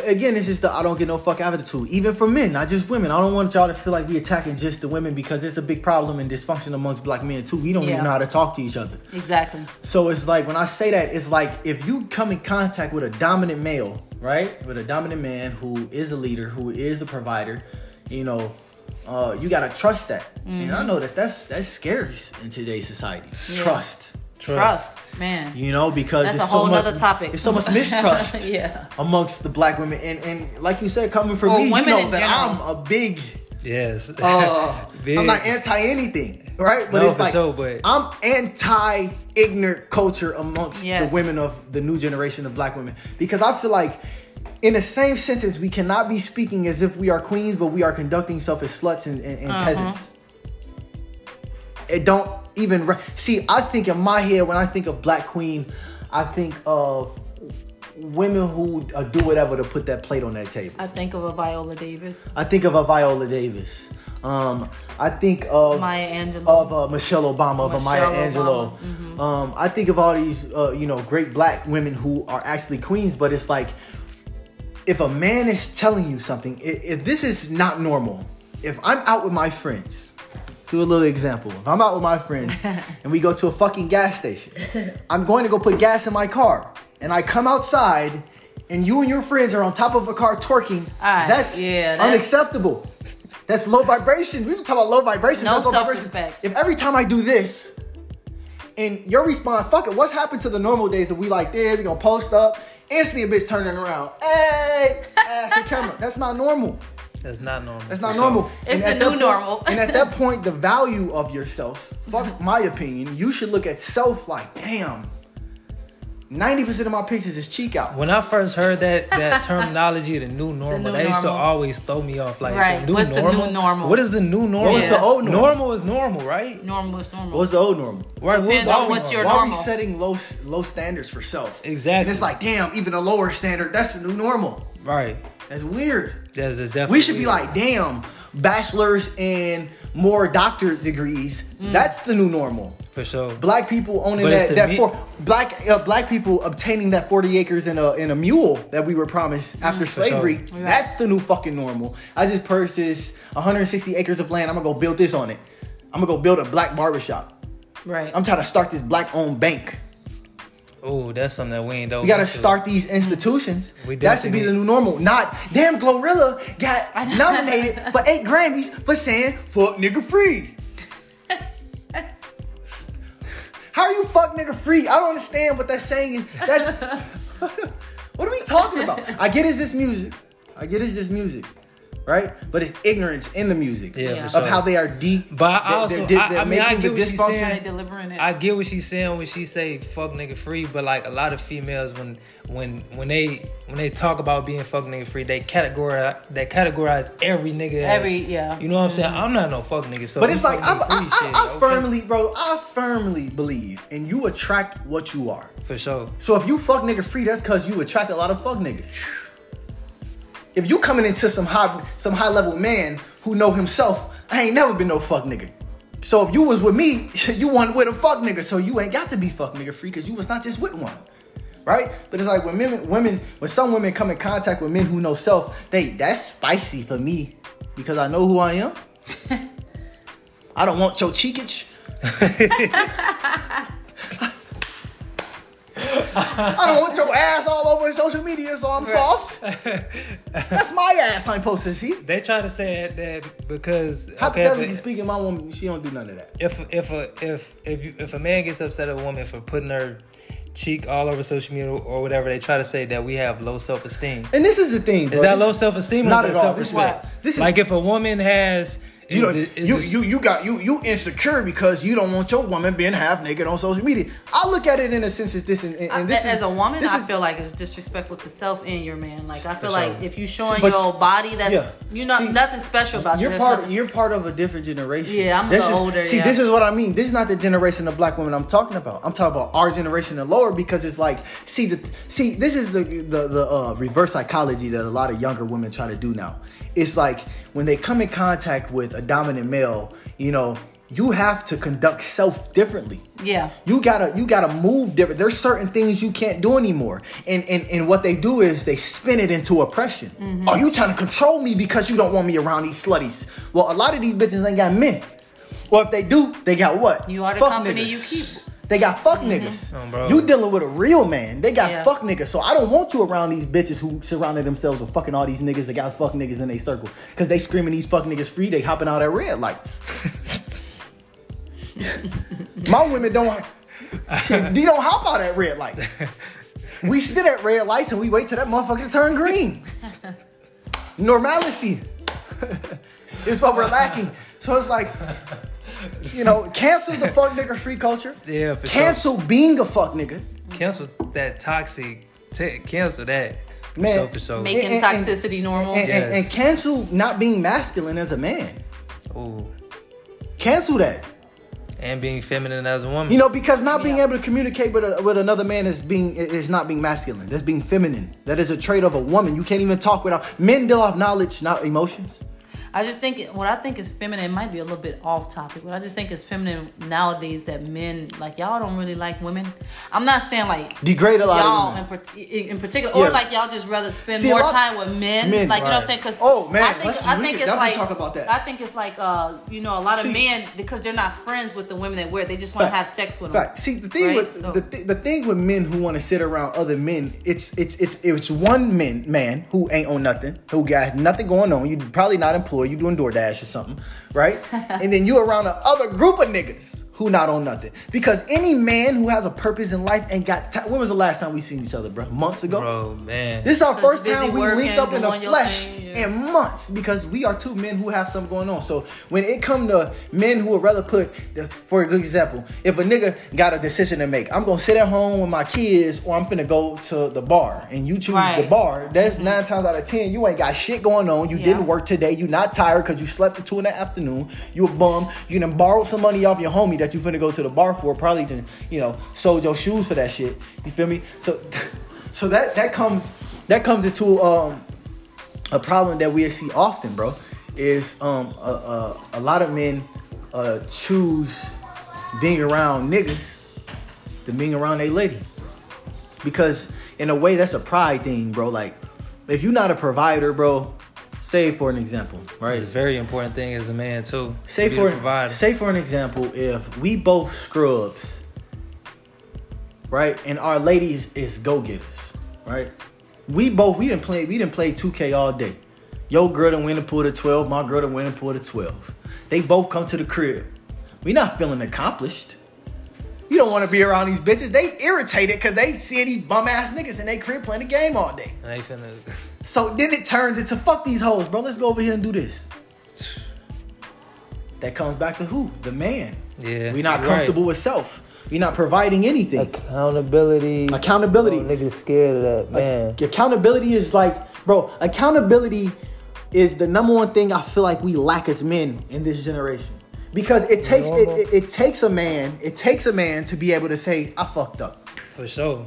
Again, it's just the I don't get no fuck attitude. Even for men, not just women. I don't want y'all to feel like we attacking just the women because it's a big problem and dysfunction amongst black men too. We don't Yeah. even know how to talk to each other. Exactly. So it's like when I say that, it's like if you come in contact with a dominant male, right? With a dominant man who is a leader, who is a provider, you know, uh, you gotta trust that. And I know that that's that's scary in today's society. Trust. Trust, man. You know, because That's it's a whole so much, nother topic. It's so much mistrust *laughs* yeah. amongst the black women, and and like you said, coming from Or me, you know that general. I'm a big. Yes. Uh, Big. *laughs* I'm not anti anything, right? But No, it's for like sure, but- I'm anti ignorant culture amongst Yes. the women of the new generation of black women because I feel like. In the same sentence, we cannot be speaking as if we are queens, but we are conducting ourselves as sluts and, and, and Uh-huh. peasants. It don't even re- see. I think in my head when I think of black queen, I think of women who uh, do whatever to put that plate on that table. I think of a Viola Davis, I think of a Viola Davis. Um, I think of Maya Angelou. of uh, Michelle Obama, of a Maya Michelle Angelou. Obama, Um, I think of all these, uh, you know, great black women who are actually queens. But it's like, if a man is telling you something, if, if this is not normal, if I'm out with my friends, do a little example. If I'm out with my friends *laughs* and we go to a fucking gas station, I'm going to go put gas in my car, and I come outside. And you and your friends are on top of a car twerking. Alright, that's yeah, that's- unacceptable. That's low vibration. We were talking about low vibration. No That's low vibration. self-respect. If every time I do this, and your response, fuck it, what's happened to the normal days that we like, this, we gonna post up, instantly a bitch turning around, hey, ass and camera. That's not normal. That's not normal. That's not normal. sure. It's And the at that new point- normal. and at that *laughs* point, the value of yourself, fuck my opinion, you should look at self like, damn, 90% of my pictures is cheek out. When I first heard that that *laughs* terminology, the new normal, new that used to always throw me off. Like, Right. the new What's the new normal? normal? What is the new normal? was the old normal? Normal is normal, right? normal is normal. What's the old normal? Right. What's Depends the on old what's your normal? Why are we setting low low standards for self? Exactly. And it's like, damn, even a lower standard, that's the new normal. right. That's weird. A definitely. We should be like, damn, bachelors and more doctorate degrees. That's the new normal. for sure. Black people owning But that that me- for, black uh, black people obtaining that forty acres in a in a mule that we were promised after slavery. sure. That's the new fucking normal. I just purchased 160 acres of land. I'm gonna go build this on it. I'm gonna go build a black barbershop. right. I'm trying to start this black owned bank. Oh, that's something that we ain't. We gotta start these institutions. We that should be the new normal. Not damn GloRilla got nominated for eight Grammys for saying fuck nigga free. How are you fuck nigga free? I don't understand what that's saying. That's *laughs* *laughs* what are we talking about? I get it's just music. I get it's just music. Right? But it's ignorance in the music Yeah, Yeah. of sure. how they are deep. But I they're- also- they're, I- they're I mean, I get the what she's saying. Delivering it. I get what she's saying when she say fuck nigga free, but like a lot of females when when when they when they talk about being fuck nigga free, they categorize they categorize every nigga as, Every- yeah. You know what I'm saying? Mm-hmm. I'm not no fuck nigga. So But it's like I, nigga I, free I, shit, I okay? firmly, bro, I firmly believe, and you attract what you are. for sure. So if you fuck nigga free, that's cause you attract a lot of fuck niggas. If you coming into some high some high level man who know himself, I ain't never been no fuck nigga. So if you was with me, *laughs* you wasn't with a fuck nigga, so you ain't got to be fuck nigga free because you was not just with one. Right? But it's like when women, women, when some women come in contact with men who know self, they that's spicy for me because I know who I am. *laughs* I don't want your cheekage. *laughs* *laughs* I don't want your ass all over social media, so I'm soft. *laughs* That's my ass I'm supposed to see. They try to say that because okay, Hypothetically if, speaking, my woman, she don't do none of that. if if a if if you, if a man gets upset at a woman for putting her cheek all over social media or whatever, they try to say that we have low self esteem. And this is the thing, bro. Is that This- low self esteem or Not at all. This is respect? this is- like if a woman has You know, is- is you, this- you you got you you insecure because you don't want your woman being half naked on social media. I look at it in a sense as this, and, and I- this as is, a woman, this I is- feel like it's disrespectful to self and your man. Like I feel For like if you showing But- your body, that's yeah. you know See, nothing special about you. you're There's part. nothing- You're part of a different generation. Yeah, I'm This little is- older, See, yeah. this is what I mean. This is not the generation of black women I'm talking about. I'm talking about our generation and lower because it's like, see the see. This is the the the uh, reverse psychology that a lot of younger women try to do now. It's like when they come in contact with a dominant male, you know, you have to conduct self differently. yeah. You gotta you gotta move different. There's certain things you can't do anymore. And and, and what they do is they spin it into oppression. Mm-hmm. Are you trying to control me because you don't want me around these slutties? Well, a lot of these bitches ain't got men. Well, if they do, they got what? You are the Fuck company niggas. you keep. They got fuck mm-hmm. niggas. Oh, bro. you dealing with a real man. They got Yeah. fuck niggas. So I don't want you around these bitches who surrounded themselves with fucking all these niggas that got fuck niggas in their circle. Cause they screaming these fuck niggas free. They hopping out at red lights. *laughs* My women don't. Shit, they don't hop out at red lights. We sit at red lights and we wait till that motherfucker turn green. *laughs* Normalcy is what we're lacking. So it's like, *laughs* you know, cancel the fuck nigga free culture. *laughs* Yeah, for sure. Cancel being a fuck nigga. Cancel that toxic. T- cancel that. For Man, sure, for sure. Making And- and- toxicity normal. And, and- Yes. and cancel not being masculine as a man. Ooh. Cancel that. And being feminine as a woman. You know, because not being Yeah. able to communicate with a, with another man is being is not being masculine. That's being feminine. That is a trait of a woman. You can't even talk without men deal off knowledge, not emotions. I just think what I think is feminine might be a little bit off topic, but I just think it's feminine nowadays that men like y'all don't really like women. I'm not saying like Degrade a lot of y'all women. in, in particular, Yeah. or like y'all just rather spend See, more lot- time with men. Men, like you know what I'm saying? Because Oh, man, I think let's- I think it's like talk about that. I think it's like uh you know a lot of See- men because they're not friends with the women that wear. They just want to have sex with them. Fact. See, the thing Right? with So- the, th- the thing with men who want to sit around other men, it's it's it's it's one man man who ain't on nothing, who got nothing going on. You're probably not employed. You doing DoorDash or something, right? *laughs* and then you around a other group of niggas who not on nothing. Because any man who has a purpose in life ain't got. time. when was the last time we seen each other, bro? Months ago. Bro, man. This is our first time we linked up in the flesh thing, yeah. in months because we are two men who have something going on. So when it come to men who would rather put, the, for a good example, if a nigga got a decision to make, I'm gonna sit at home with my kids or I'm finna go to the bar, and you choose the bar. That's nine times out of ten you ain't got shit going on. You Yeah. didn't work today. You not tired because you slept at two in the afternoon. You a bum. You done borrowed some money off your homie that you finna go to the bar for. Probably done, you know, sold your shoes for that shit. You feel me? So, *laughs* so that that comes that comes into um a problem that we see often, bro, is um a, a, a lot of men uh choose being around niggas than being around a lady. Because in a way that's a pride thing, bro. Like if you're not a provider, bro, say for an example, right? It's a very important thing as a man too. Say Be for the provider. say for an example, if we both scrubs, right, and our ladies is go getters, right? We both we didn't play we didn't play 2K all day. Your girl done win and pull to 12, my girl done win and pull to 12. They both come to the crib. We not feeling accomplished. You don't want to be around these bitches. They irritated because they see these bum ass niggas in their crib playing the game all day. And they finna. So then it turns into fuck these hoes, bro. Let's go over here and do this. That comes back to who? The man. Yeah, We not you're right. comfortable with self. We're not providing anything. Accountability. Accountability. Oh, niggas scared of that, man. Ac- accountability is like, bro, accountability is the number one thing I feel like we lack as men in this generation. Because it takes it, it, it takes a man, it takes a man to be able to say, I fucked up. For sure.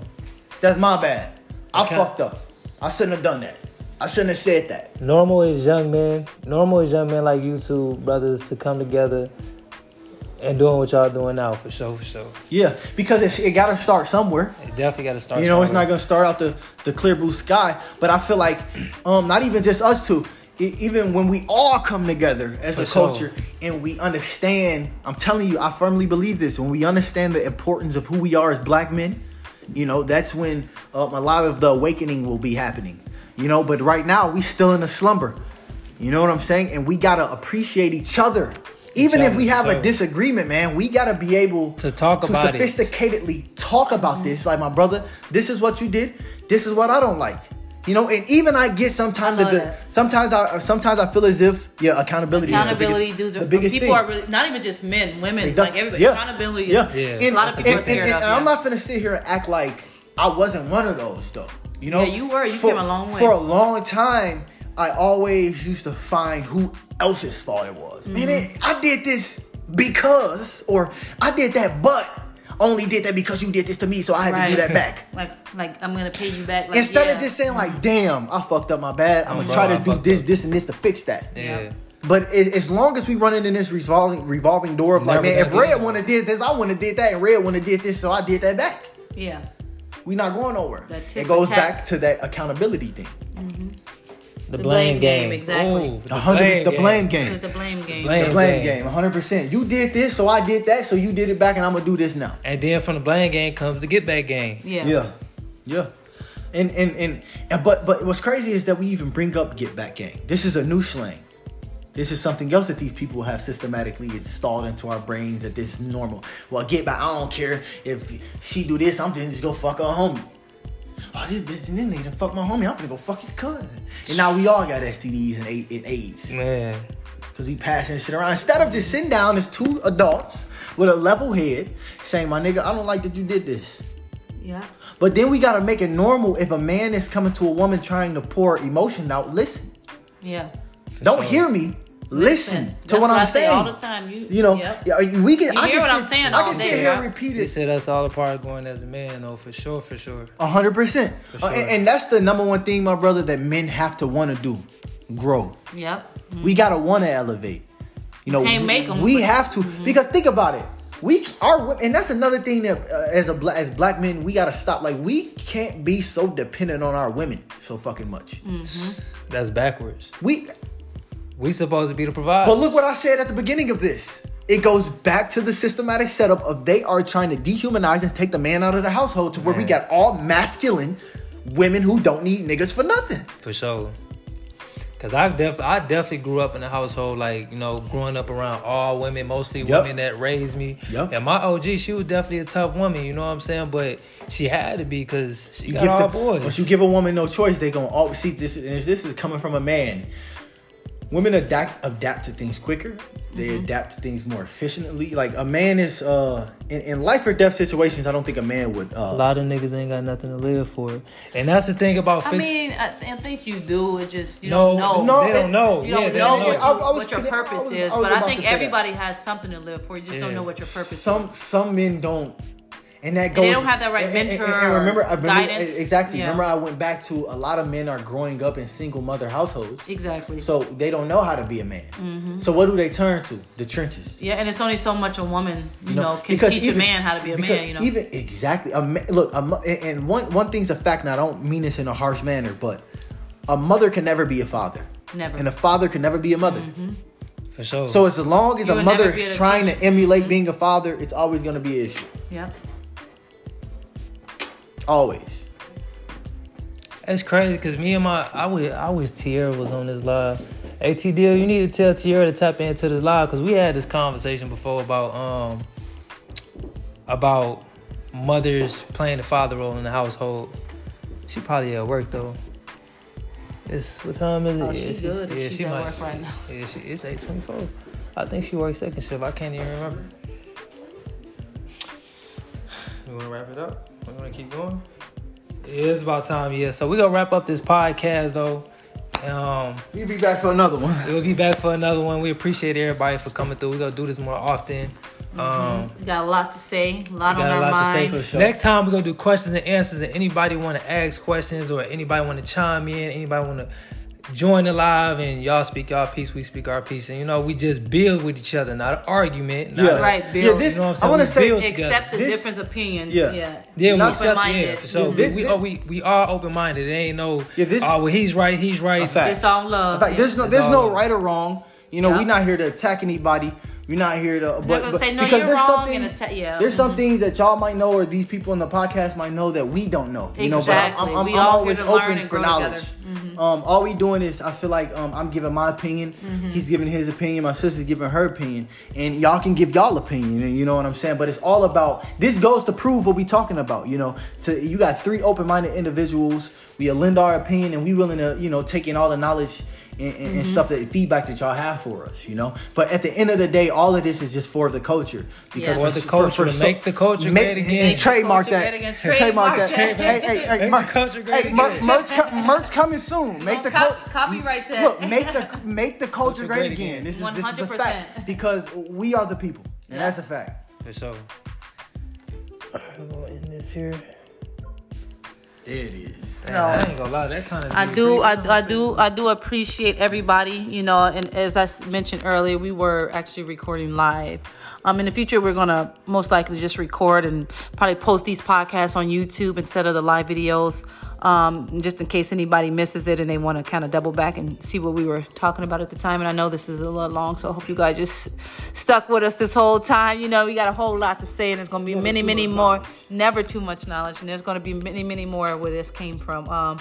That's my bad. I Okay. fucked up. I shouldn't have done that. I shouldn't have said that. Normal is young men. Normal is young men like you two brothers to come together and doing what y'all doing now. For sure. For sure. Yeah, because it's, it got to start somewhere. It definitely got to start. You know, it's not gonna start out the the clear blue sky, but I feel like, um, not even just us two, even when we all come together as a For sure. culture and we understand, I'm telling you, I firmly believe this. When we understand the importance of who we are as black men, you know, that's when um, a lot of the awakening will be happening. You know, but right now we still in a slumber. You know what I'm saying? And we gotta appreciate each other. Even if other, we have a disagreement, man, we gotta be able To talk to about it. sophisticatedly talk about this. Like my brother, this is what you did. This is what I don't like. You know, and even I get sometimes I the, that. sometimes I sometimes I feel as if yeah, accountability. Accountability, is the dudes are the biggest people thing. are really not even just men, women, They don't- like everybody. yeah. Accountability Yeah, is Yeah. a lot of people and, are scared and- of. and I'm not gonna sit here and act like I wasn't one of those though. You know, Yeah, you were. You came a long way. For a long time, I always used to find who else's fault it was. Man, Mm-hmm. it, I did this because, or I did that, but only did that because you did this to me, so I had to do that back. *laughs* Like, like I'm gonna pay you back. Like, Instead yeah. of just saying like, "Damn, I fucked up my bad," I'm Oh, gonna bro, try to I do this, up. this, and this to fix that. Yeah. But as, as long as we running in this revolving revolving door of like, Never man, if Red wanna did this, I wanna did that, and Red wanna did this, so I did that back. yeah. We not going nowhere. It goes tat. back to that accountability thing. Mm-hmm. The, The blame, blame game. game, exactly. Ooh, The hundred, the blame game. The blame game. Blame The blame game. game, 100. percent You did this, so I did that, so you did it back, and I'm gonna do this now. And then from the blame game comes the get back game. Yeah. Yeah, yeah. And and and, and but but what's crazy is that we even bring up get back game. This is a new slang. This is something else that these people have systematically installed into our brains that this is normal. Well, get back. I don't care if she do this. I'm just gonna fuck her homie. Oh, this bitch didn't nigga done fuck my homie. I'm gonna go fuck his cousin. And now we all got STDs and, and AIDS Man. because we passing shit around. Instead of just sitting down as two adults with a level head saying, "My nigga, I don't like that you did this." Yeah. But then we gotta make it normal if a man is coming to a woman trying to pour emotion out. Listen, Yeah. don't hear me. Listen, to That's what I'm I say saying. all the time. You, You know, Yep. yeah, we can. You I hear can what I'm saying I can day, sit here and repeat They it said that's all a part of going as a man, though, for sure, for sure. a hundred percent. Uh, sure. And, and that's the number one thing, my brother, that men have to want to do: grow. Yep. We gotta want to elevate. You know, Can't we, make 'em, we have to because think about it. We are, and that's another thing that uh, as a bla- as black men we gotta stop. Like we can't be so dependent on our women so fucking much. That's backwards. We, We supposed to be the provider. but look what I said at the beginning of this. It goes back to the systematic setup of they are trying to dehumanize and take the man out of the household to where we got all masculine women who don't need niggas for nothing. For sure. Cause I def I definitely grew up in a household like you know growing up around all women, mostly Yep. women that raised me. Yep. And my OG, she was definitely a tough woman. You know what I'm saying? But she had to be because she You got give all the, boys. once you give a woman no choice, they gonna always see this. And this is coming from a man. Women adapt adapt to things quicker. They Mm-hmm. adapt to things more efficiently. Like a man is uh in, in life or death situations. I don't think a man would. a Uh, lot of niggas ain't got nothing to live for, and that's the thing about I mean, I, th- I think you do. It just you no, don't know. No, they don't know. You yeah, don't they know what, you, I- I was what your kidding. I purpose was- is, I was but I think to say that. everybody has something to live for. You just Yeah. don't know what your purpose some is. some men don't. And that And goes. they don't have that right and- and- and- mentor and remember, I or remember eh, guidance. exactly. Yeah. Remember, I went back to a lot of men are growing up in single mother households. Exactly. So they don't know how to be a man. Mm-hmm. So what do they turn to? The trenches. yeah, and it's only so much a woman, you, You know, can teach even- a man how to be a man. You know, even exactly. A ma- look, a, and- and one one thing's a fact, and I don't mean this in a harsh manner, but a mother can never be a father, never. and a father can never be a mother. Mm-hmm. for sure. So as long as You a mother is able to trying teach- to emulate mm-hmm. being a father, it's always going to be an issue. yep. Always. That's crazy because me and my I wish I wish Tierra was on this live. Hey T Deal, you need to tell Tierra to tap into this live because we had this conversation before about um about mothers playing the father role in the household. She probably at work though. It's what time is it? Oh, Yeah, she she- good yeah, she's she at might- work right now. *laughs* Yeah, she, it's eight twenty four. I think she works second shift. I can't even remember. You want to wrap it up. We want to keep going. It's about time. Yeah, so we're gonna wrap up this podcast though. Um, We'll be back for another one. we'll be back for another one. We appreciate everybody for coming through. We're gonna do this more often. Um, We got a lot to say, a lot we on a our lot mind. to say. For sure. Next time we're gonna do questions and answers. And anybody want to ask questions or anybody want to chime in, anybody want to join the live, and y'all speak y'all piece, we speak our piece, and you know we just build with each other, not an argument. Not Yeah. Right, Yeah, this You know what I'm I want to say build Accept the This- different opinions. Yeah. Yeah. Yeah, we Not accept, yeah, open-minded. for sure. This- we, this- are, we we are open minded. It ain't no. Yeah, this- oh, well, he's right. He's right. A fact. It's all love. In fact, there's no there's no right or wrong. You know, Yeah. we're not here to attack anybody. We're not here to. But, but- say, "No, because you're there's some wrong," and things- atta- yeah. There's some Mhm. things that y'all might know, or these people in the podcast might know that we don't know. You know, but I'm, I'm, We I'm all always open for grow knowledge. together. Mm-hmm. Um, all we doing is I feel like um, I'm giving my opinion. Mm-hmm. He's giving his opinion. My sister's giving her opinion, and y'all can give y'all opinion. And you know what I'm saying. But it's all about this goes to prove what we talking about. You know, to you got three open-minded individuals. We lend our opinion, and we willing to you know take in all the knowledge and, and, Mm-hmm. stuff that feedback that y'all have for us, you know. But at the end of the day, all of this is just for the culture because Yeah. For the culture, to make the culture great again. and trademark that. great. Trademark that. Trademark Hey, hey, hey, mer- the culture great hey, mer- merch, co- *laughs* merch coming soon. Make the Cop- cul- copyright that. Look, make the *laughs* make the culture Culture great, great again. again. This is this is a fact because we are the people, and Yeah. that's a fact. For sure. I'm gonna end this here. There it is. Man, I ain't gonna lie, that kind of. I do, I, I do, I do appreciate everybody, you know. And as I mentioned earlier, we were actually recording live. Um, in the future, we're gonna most likely just record and probably post these podcasts on YouTube instead of the live videos. um, just in case anybody misses it and they want to kind of double back and see what we were talking about at the time. And I know this is a little long, so I hope you guys just stuck with us this whole time. You know, we got a whole lot to say, and there's going to be many, many more. Never too much knowledge, and there's going to be many, many more where this came from. Um,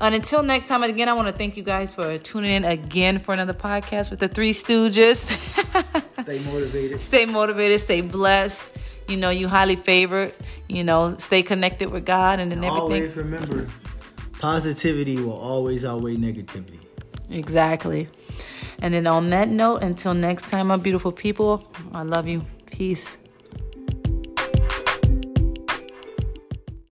and until next time, again, I want to thank you guys for tuning in again for another podcast with the Three Stooges. *laughs* Stay motivated. stay motivated, stay blessed. You know, you highly favored. You know, stay connected with God and then everything. Always remember, positivity will always outweigh negativity. Exactly. And then on that note, until next time, my beautiful people, I love you. Peace.